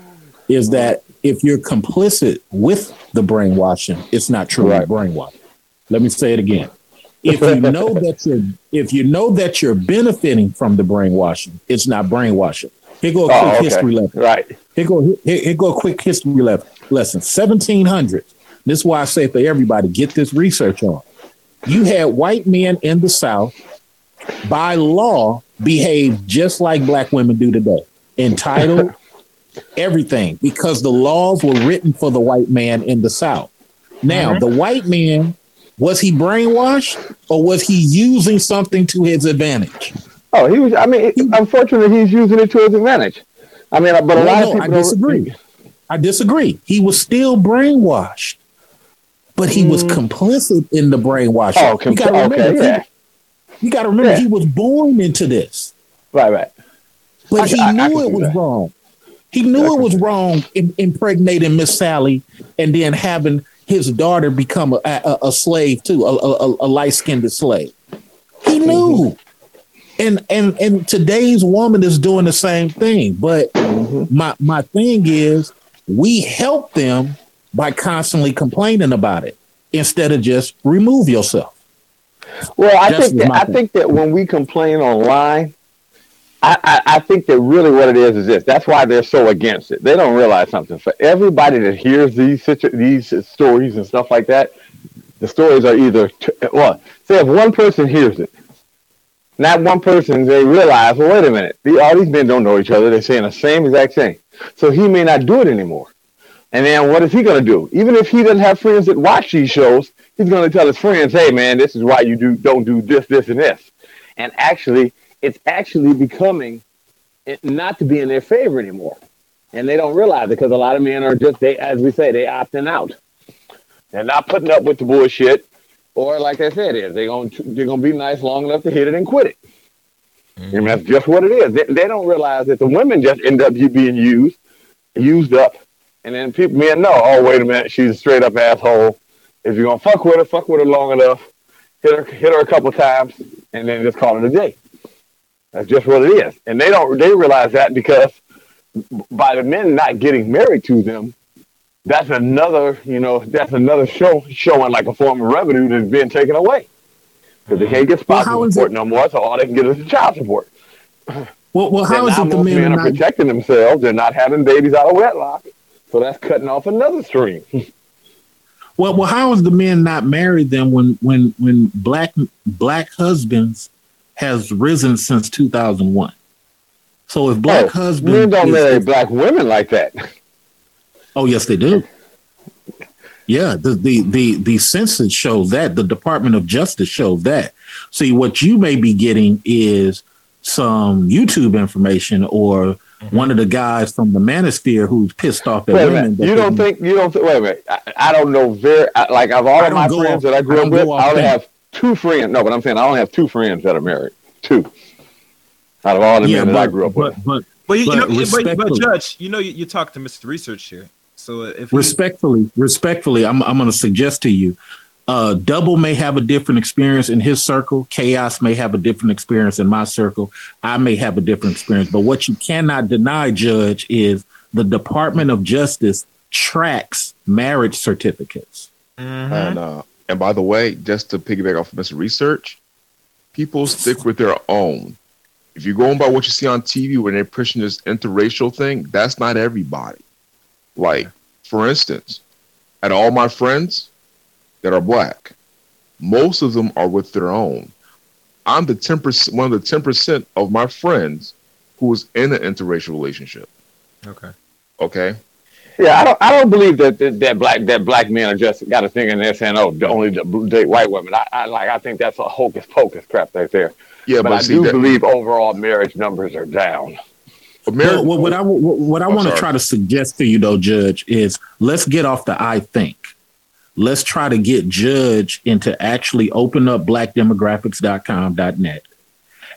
is that if you're complicit with the brainwashing, it's not truly Right. brainwashing. Let me say it again. If you know that you're if you know that you're benefiting from the brainwashing, it's not brainwashing. Here go a oh, quick Oh, okay. history lesson. Right. Here go here, here go a quick history le- lesson. seventeen hundred. This is why I say for everybody, get this research on. You had white men in the South by law behave just like black women do today. Entitled, everything, because the laws were written for the white man in the South. Now, mm-hmm. the white man, was he brainwashed or was he using something to his advantage? Oh, he was. I mean, unfortunately, he's using it to his advantage. I mean, but a No, lot of people I don't- disagree. I disagree. He was still brainwashed, but he was complicit in the brainwashing. Mm. Oh, com- you got to remember, okay, he- yeah, you got to remember, Yeah. he was born into this, right, right. but I- he I- I knew can it was that. wrong. He knew it was wrong in, impregnating Miss Sally and then having his daughter become a, a, a slave too, a, a, a light skinned slave. He Mm-hmm. knew. And and and today's woman is doing the same thing. But Mm-hmm. my my thing is we help them by constantly complaining about it instead of just remove yourself. Well, I think that I think that when we complain online, I, I, think that really what it is is this. That's why they're so against it. They don't realize something. For everybody that hears these situ- these stories and stuff like that, the stories are either t- well, say if one person hears it, not one person they realize, well, wait a minute, all these men don't know each other. They're saying the same exact thing, so he may not do it anymore. And then what is he going to do? Even if he doesn't have friends that watch these shows, he's going to tell his friends, "Hey, man, this is why you do don't do this, this, and this." And actually, it's actually becoming not to be in their favor anymore, and they don't realize it because a lot of men are just they, as we say, they opting out. They're not putting up with the bullshit, or like I said, is they going to they're going to be nice long enough to hit it and quit it. Mm-hmm. And that's just what it is. They, they don't realize that the women just end up being used, used up, and then people men know, oh wait a minute, she's a straight up asshole. If you're gonna fuck with her, fuck with her long enough, hit her hit her a couple times, and then just call it a day. That's just what it is. And they don't they realize that because by the men not getting married to them, that's another, you know, that's another show showing like a form of revenue that's being taken away. Because they can't get Well, spousal is support it- no more, so all they can get is child support. Well, well, how is it the men men are are not protecting themselves? They're not having babies out of wedlock, so that's cutting off another stream. Well, well, how is the men not married then when when when black black husbands has risen since two thousand one? So if black Oh, husbands Men don't is- marry black women like that. oh yes they do. Yeah, the, the the the census shows that the Department of Justice shows that. See, what you may be getting is some YouTube information or mm-hmm. one of the guys from the Manosphere who's pissed off at Wait women. You don't think you don't th- wait a minute. I, I don't know very I, like of all of my friends off- that I grew I up with, I only that. have two friends. No, but I'm saying I only have two friends that are married. Two. Out of all the men that I grew up with. but, but But you, you know, but, but Judge, you know, you, you talk to Mr. Research here. So if he- respectfully, respectfully, I'm I'm going to suggest to you, uh, Double may have a different experience in his circle. Chaos may have a different experience in my circle. I may have a different experience. But what you cannot deny, Judge, is the Department of Justice tracks marriage certificates. Mhm. And uh, and by the way, just to piggyback off of Mr. Research, people stick with their own. If you're going by what you see on TV when they're pushing this interracial thing, that's not everybody. Like, for instance, at all my friends that are black, most of them are with their own. I'm the ten percent, one of the ten percent of my friends who was in an interracial relationship. okay. Okay. Yeah, I don't. I don't believe that that, that black that black men are just got a thing in there saying, "Oh, only date white women." I, I like. I think that's a hocus pocus crap right there. Yeah, but, but I do that- believe overall marriage numbers are down. America, Well, what, what I what, what I want to try to suggest to you though, Judge, is let's get off the I think. Let's try to get Judge into actually open up blackdemographics.com.net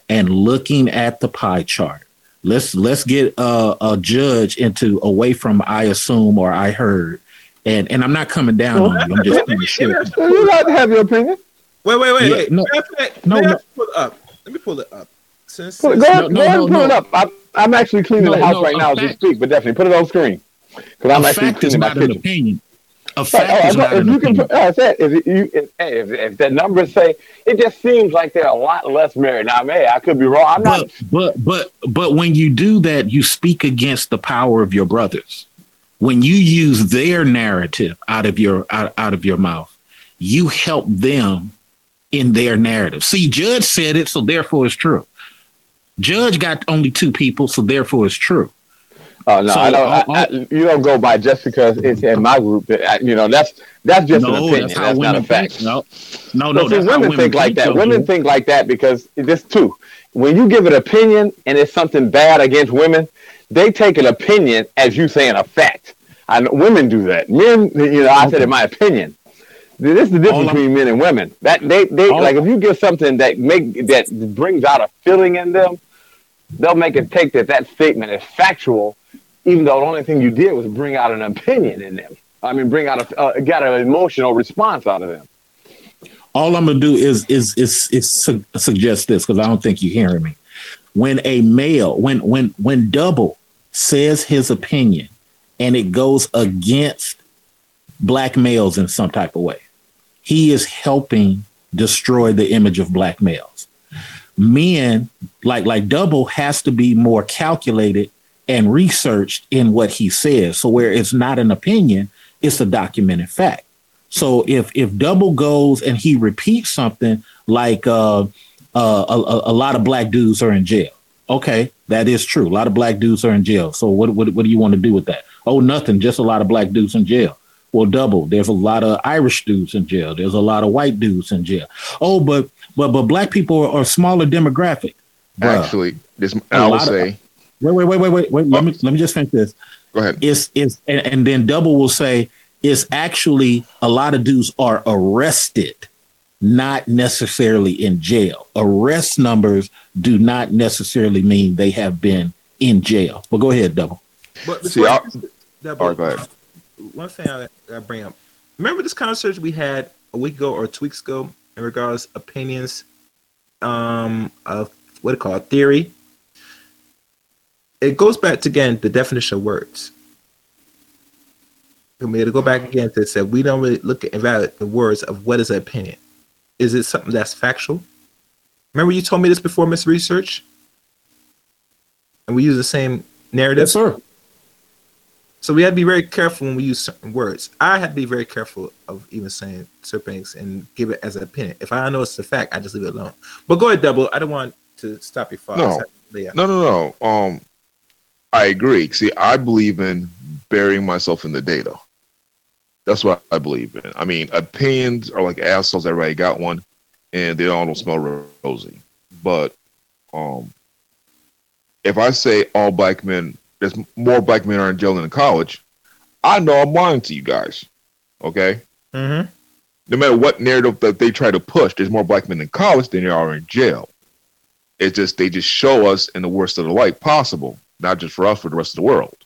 and looking at the pie chart. Let's let's get uh, a judge into away from I assume or I heard. And and I'm not coming down on you. I'm just saying shit. You got to have your opinion. Wait, wait, wait, Yeah, wait. no. Matter of fact, No, may I no. pull it up. Let me pull it up. Since, Put, since- go ahead, no, go ahead and no, pull it up. I, I'm actually cleaning No, the house no, right a now as we speak, but definitely put it on screen because I'm actually fact is cleaning my not an kitchen. opinion. A fact is not if an you can, opinion. put, I said, if you, if, if, if the numbers say, it just seems like they're a lot less married. Now, man, I could be wrong. I'm not. but but but but when you do that you speak against the power of your brothers when you use their narrative out of your out, out of your mouth you help them in their narrative see judge said it so therefore it's true judge got only two people so therefore it's true Oh no, So, I don't. uh, I, I, you don't go by just because it's in my group. That, you know, that's that's just an no opinion. that's That's, not a fact. think no no No, see, how women, think like that. Women think like that because this too. When you give an opinion and it's something bad against women, they take an opinion as you saying a fact. And women do that. Men, you know, I said in my opinion. This is the difference between men and women. That they, they All- like if you give something that make that brings out a feeling in them, they'll make it take that that statement is factual, even though the only thing you did was bring out an opinion in them. I mean, bring out a uh, got an emotional response out of them. all I'm gonna do is is is is su- suggest this because I don't think you're hearing me. When a male, when when when double says his opinion, and it goes against black males in some type of way, he is helping destroy the image of black males. Men like like double has to be more calculated and researched in what he says. So where it's not an opinion, it's a documented fact. So if if double goes and he repeats something like uh, uh, a, a, lot of black dudes are in jail, okay, that is true. A lot of black dudes are in jail. So what what what do you want to do with that? Oh, nothing. Just a lot of black dudes in jail. Well, double. There's a lot of Irish dudes in jail. There's a lot of white dudes in jail. Oh, but but but black people are, are smaller demographic. Bruh. actually, this I would lot of- say. Wait, wait, wait, wait, wait, wait. Let me let me just finish this Go ahead. it's it's and, and then double will say it's actually a lot of dudes are arrested not necessarily in jail arrest numbers do not necessarily mean they have been in jail but go ahead double But See, before I- you- that- All right. One thing I, I bring up. Remember this conversation we had a week ago or two weeks ago in regards opinions, um, of what do you call it, theory. It goes back to again the definition of words. We had to go back again to say we don't really look at evaluate the words of what is an opinion. Is it something that's factual? Remember you told me this before, Miss Research? And we use the same narrative. Yes, sir So we had to be very careful when we use certain words. I had to be very careful of even saying certain things and give it as an opinion. If I know it's a fact, I just leave it alone. But go ahead, double. I don't want to stop your thoughts. No. No, no, no. Um, I agree. See, I believe in burying myself in the data. That's what I believe in. I mean, opinions are like assholes. Everybody got one, and they all don't smell rosy. But um, if I say all black men, there's more black men are in jail than in college, I know I'm lying to you guys. Okay. Mm-hmm. no matter what narrative that they try to push, there's more black men in college than there are in jail. It's just they just show us in the worst of the light possible, not just for us, for the rest of the world.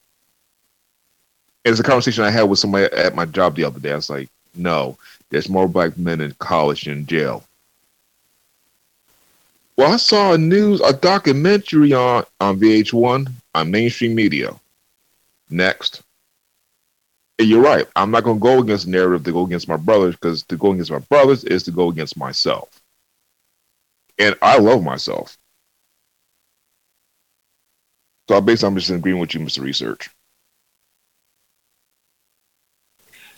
And it's a conversation I had with somebody at my job the other day. I was like, no, there's more black men in college than in jail. Well, I saw a news, a documentary on, on VH1 on mainstream media. Next. And you're right. I'm not going to go against the narrative to go against my brothers because to go against my brothers is to go against myself. And I love myself. So I basically I'm just agreeing with you, Mr. Research.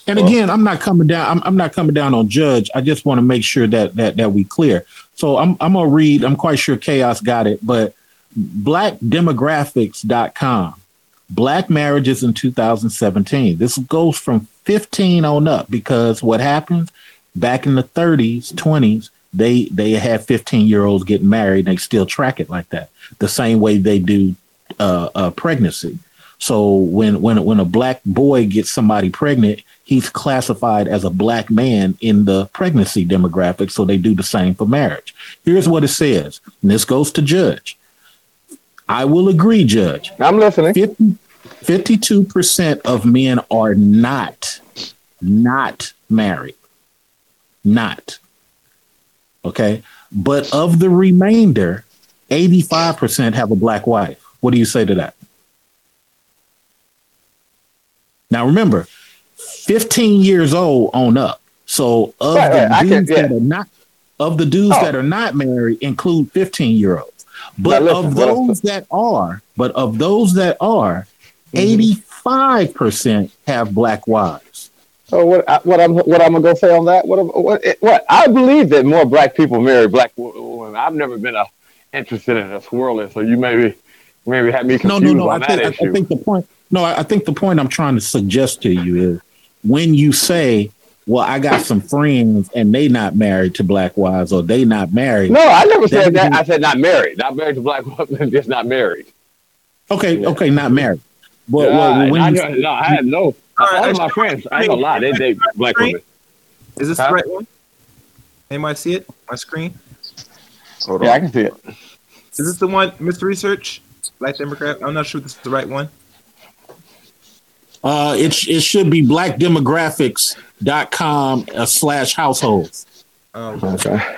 And Well- again, I'm not coming down. I'm, I'm not coming down on Judge. I just want to make sure that that that we clear. So I'm I'm gonna read. I'm quite sure Chaos got it, but blackdemographics.com. black marriages in 2017. This goes from 15 on up because what happens back in the 30s, 20s, they they had 15 year olds getting married and they still track it like that the same way they do uh, uh, pregnancy. So when when when a black boy gets somebody pregnant he's classified as a black man in the pregnancy demographic so they do the same for marriage. Here's what it says and this goes to judge. I will agree judge. I'm listening. 50, 52% of men are not not married. Not. Okay? But of the remainder 85% have a black wife what do you say to that now remember 15 years old on up so of Right, the right, I can- dudes yeah. that are not of the dudes Oh. that are not married include 15 year olds but listen, of those that are but of those that are Mm-hmm. 85% have black wives So what? I- What I'm what I'm gonna go say on that? What? What? What? I believe that more black people marry black women. I've never been a, interested in a swirling, so you maybe maybe had me no confused no no I on that think, issue. I think the point no I, I think the point i'm trying to suggest to you is when you say well i got some friends and they not married to black wives or they not married no, I never said That- that. I said not married. Not married to black women, just not married. okay Yeah. okay not married but Yeah, well, when I, you, know- no, I had no. right, all of my friends, I ain't gonna lie, they date black women. Is this Huh? the right one? Anybody see it? My screen. Hold Yeah, I can see it. Is this the one, Mr. Research? Black Democrat. I'm not sure this is the right one. uh it, sh- it should be blackdemographics.com uh, slash households Um, Okay.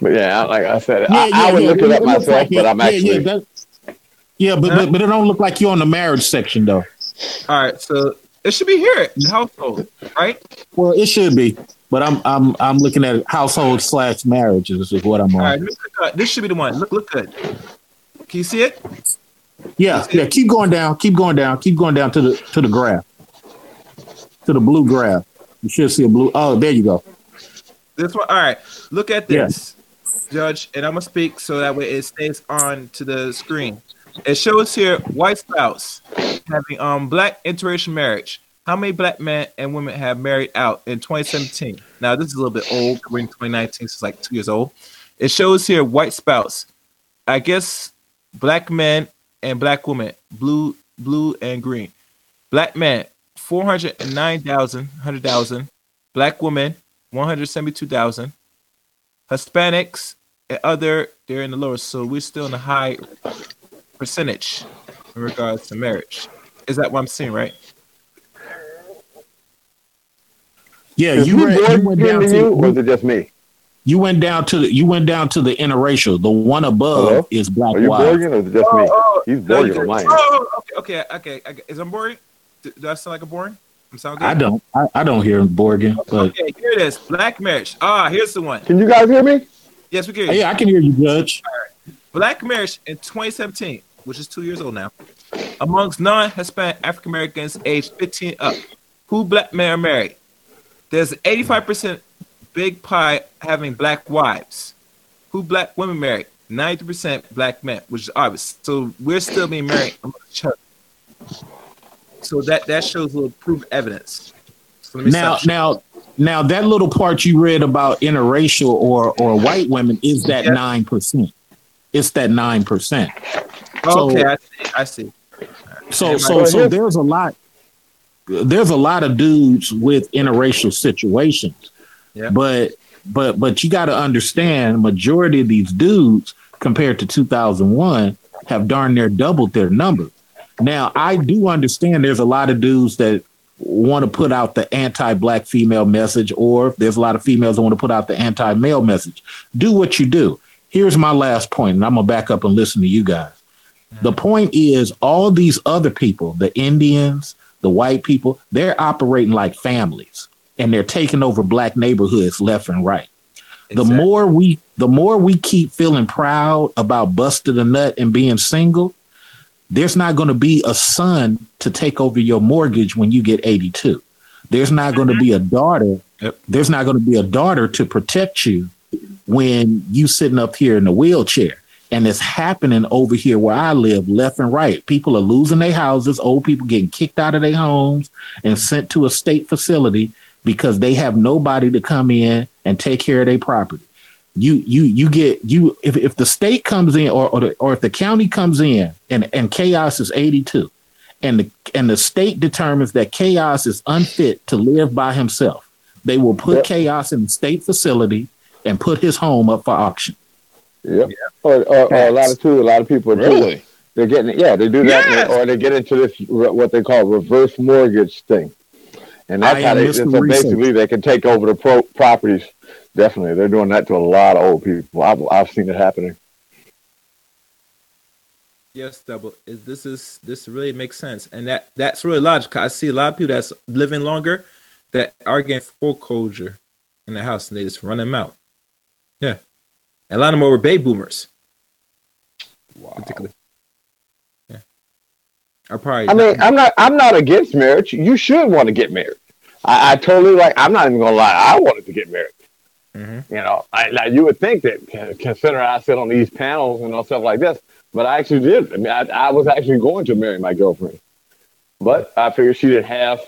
But yeah, like I said, Yeah, I, yeah, I would yeah, look it up myself, like but. I'm Yeah, actually. yeah, that- yeah, but, but but it don't look like you're on the marriage section though. all right, so it should be here in household, right? Well, it should be, but I'm I'm I'm looking at household slash marriages is what I'm All on. right, let me click on- this should be the one. Look, look good. Can you see it? Yeah, yeah. Keep going down. Keep going down. Keep going down to the to the graph, to the blue graph. You should see a blue. Oh, there you go. This one. All right, look at Yeah. this, Judge, and I'm gonna speak so that way it stays on to the screen. It shows here white spouse having um black interracial marriage. How many black men and women have married out in 2017? Now this is a little bit old. We're in 2019, so it's like two years old. It shows here white spouse. I guess black men and black women, blue, blue and green. Black men, 409,000, 100,000. Black women, 172,000. Hispanics and other, they're in the lower. So we're still in the high percentage in regards to marriage. Is that what I'm seeing, right? Yeah, you, were, read, you born went to down you, to or is it just me? You went down to the you went down to the interracial. The one above Hello? is black Are you wives. Borgen, or is it just me? He's no, Borgen you- on mine. oh, okay, okay, okay. okay. Is I'm boring? Do, do I sound like a boring? I'm sound good? I don't I, I don't hear Borgen, but Okay, here it is. Black marriage. Ah, here's the one. Can you guys hear me? Yes, we can. hear you. yeah, I can hear you, Judge. Black marriage in 2017, which is two years old now, amongst non-Hispanic African Americans aged 15 up, who black men are married? There's 85% big pie having black wives. Who black women married? 90% black men, which is obvious. So we're still being married amongst each other. So that that shows a little proof evidence. So Now now now that little part you read about interracial or or white women is that Yeah. nine percent. It's that nine percent. so- okay, I see. I see. So so so there's a lot there's a lot of dudes with interracial situations. But but but you got to understand majority of these dudes compared to 2001 have darn near doubled their number. Now, I do understand there's a lot of dudes that want to put out the anti-black female message or there's a lot of females that want to put out the anti-male message. Do what you do. Here's my last point and I'm going to back up and listen to you guys. The point is, all these other people, the Indians, the white people, they're operating like families and they're taking over black neighborhoods left and right. The more we the more we keep feeling proud about busting a nut and being single, there's not going to be a son to take over your mortgage when you get 82. There's not going to be a daughter. Yep. There's not going to be a daughter to protect you when you sitting up here in the wheelchair. And it's happening over here where I live, left and right. People are losing their houses, old people getting kicked out of their homes and sent to a state facility because they have nobody to come in and take care of their property. You you you get you if, if the state comes in or or, the, or if the county comes in and, and chaos is 82 and the and the state determines that chaos is unfit to live by himself, they will put Yep. chaos in the state facility and put his home up for auction. Yep. Or, or, or a lot of too. A lot of people too. Really? They're getting yeah. They do that, Yes! or they get into this what they call reverse mortgage thing, and that's I how they Mr. so basically they can take over the pro- properties. Definitely, they're doing that to a lot of old people. I've I've seen it happening. Yes, double. Is this is this really makes sense, and that that's really logical. I see a lot of people that's living longer that are getting foreclosure in the house, and they just run them out. Yeah, and a lot of them were baby boomers, Wow. particularly. Yeah, are probably. I mean, I'm not I'm not against marriage. You should want to get married. I, I totally like. I'm not even gonna lie. I wanted to get married. Mhm. You know, I, now you would think that considering I sit on these panels and all stuff like this, but I actually did. I mean, I, I was actually going to marry my girlfriend, but I figured she didn't have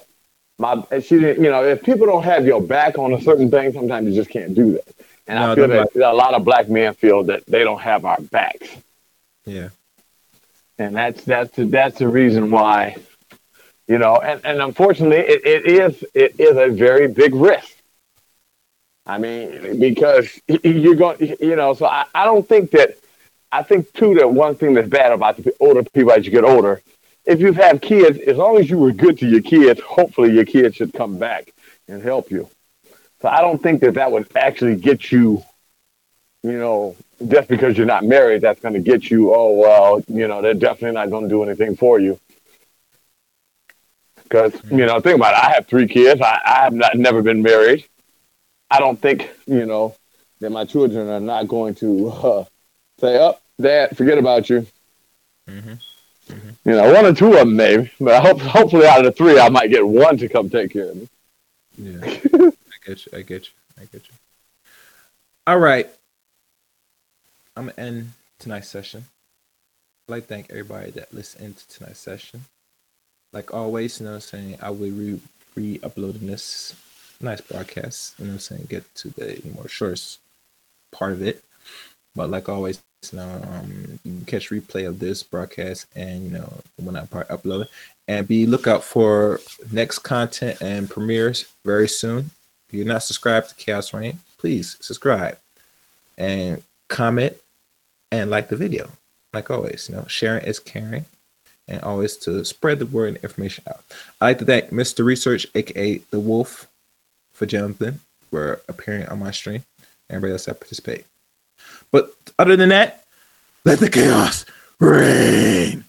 my. She didn't. You know, if people don't have your back on a certain thing, sometimes you just can't do that. And No, I feel that a lot of black men feel that they don't have our backs, Yeah, and that's that's the, that's the reason why. You know, and, and unfortunately, it, it is it is a very big risk. I mean, because you're going, you know, so I, I don't think that, I think too that one thing that's bad about the older people as you get older, if you've had kids, as long as you were good to your kids, hopefully your kids should come back and help you. So I don't think that that would actually get you, you know, just because you're not married, that's going to get you, oh, well, you know, they're definitely not going to do anything for you. Because, you know, think about it. I have three kids. I, I have not, never been married. I don't think, you know, that my children are not going to uh, say, "Oh, Dad, forget about you." Mhm. You know, one or two of them maybe, but I hope hopefully out of the three, I might get one to come take care of me. yeah. I get you. I get you. I get you. All right. I'm gonna end tonight's session. I'd like to thank everybody that listened to tonight's session. Like always, you know what I'm saying, I will re re uploading this nice broadcast, you know what I'm saying, get to the more shorts part of it. But like always, you know, um, you can catch replay of this broadcast and you know when I part upload it. And be lookout for next content and premieres very soon. If you're not subscribed to Chaos Reign, please subscribe and comment and like the video. Like always, you know, sharing is caring and always to spread the word and information out. I'd like to thank Mr. Research, aka The Wolf, for jumping, for appearing on my stream, everybody else that participate. But other than that, let the chaos reign.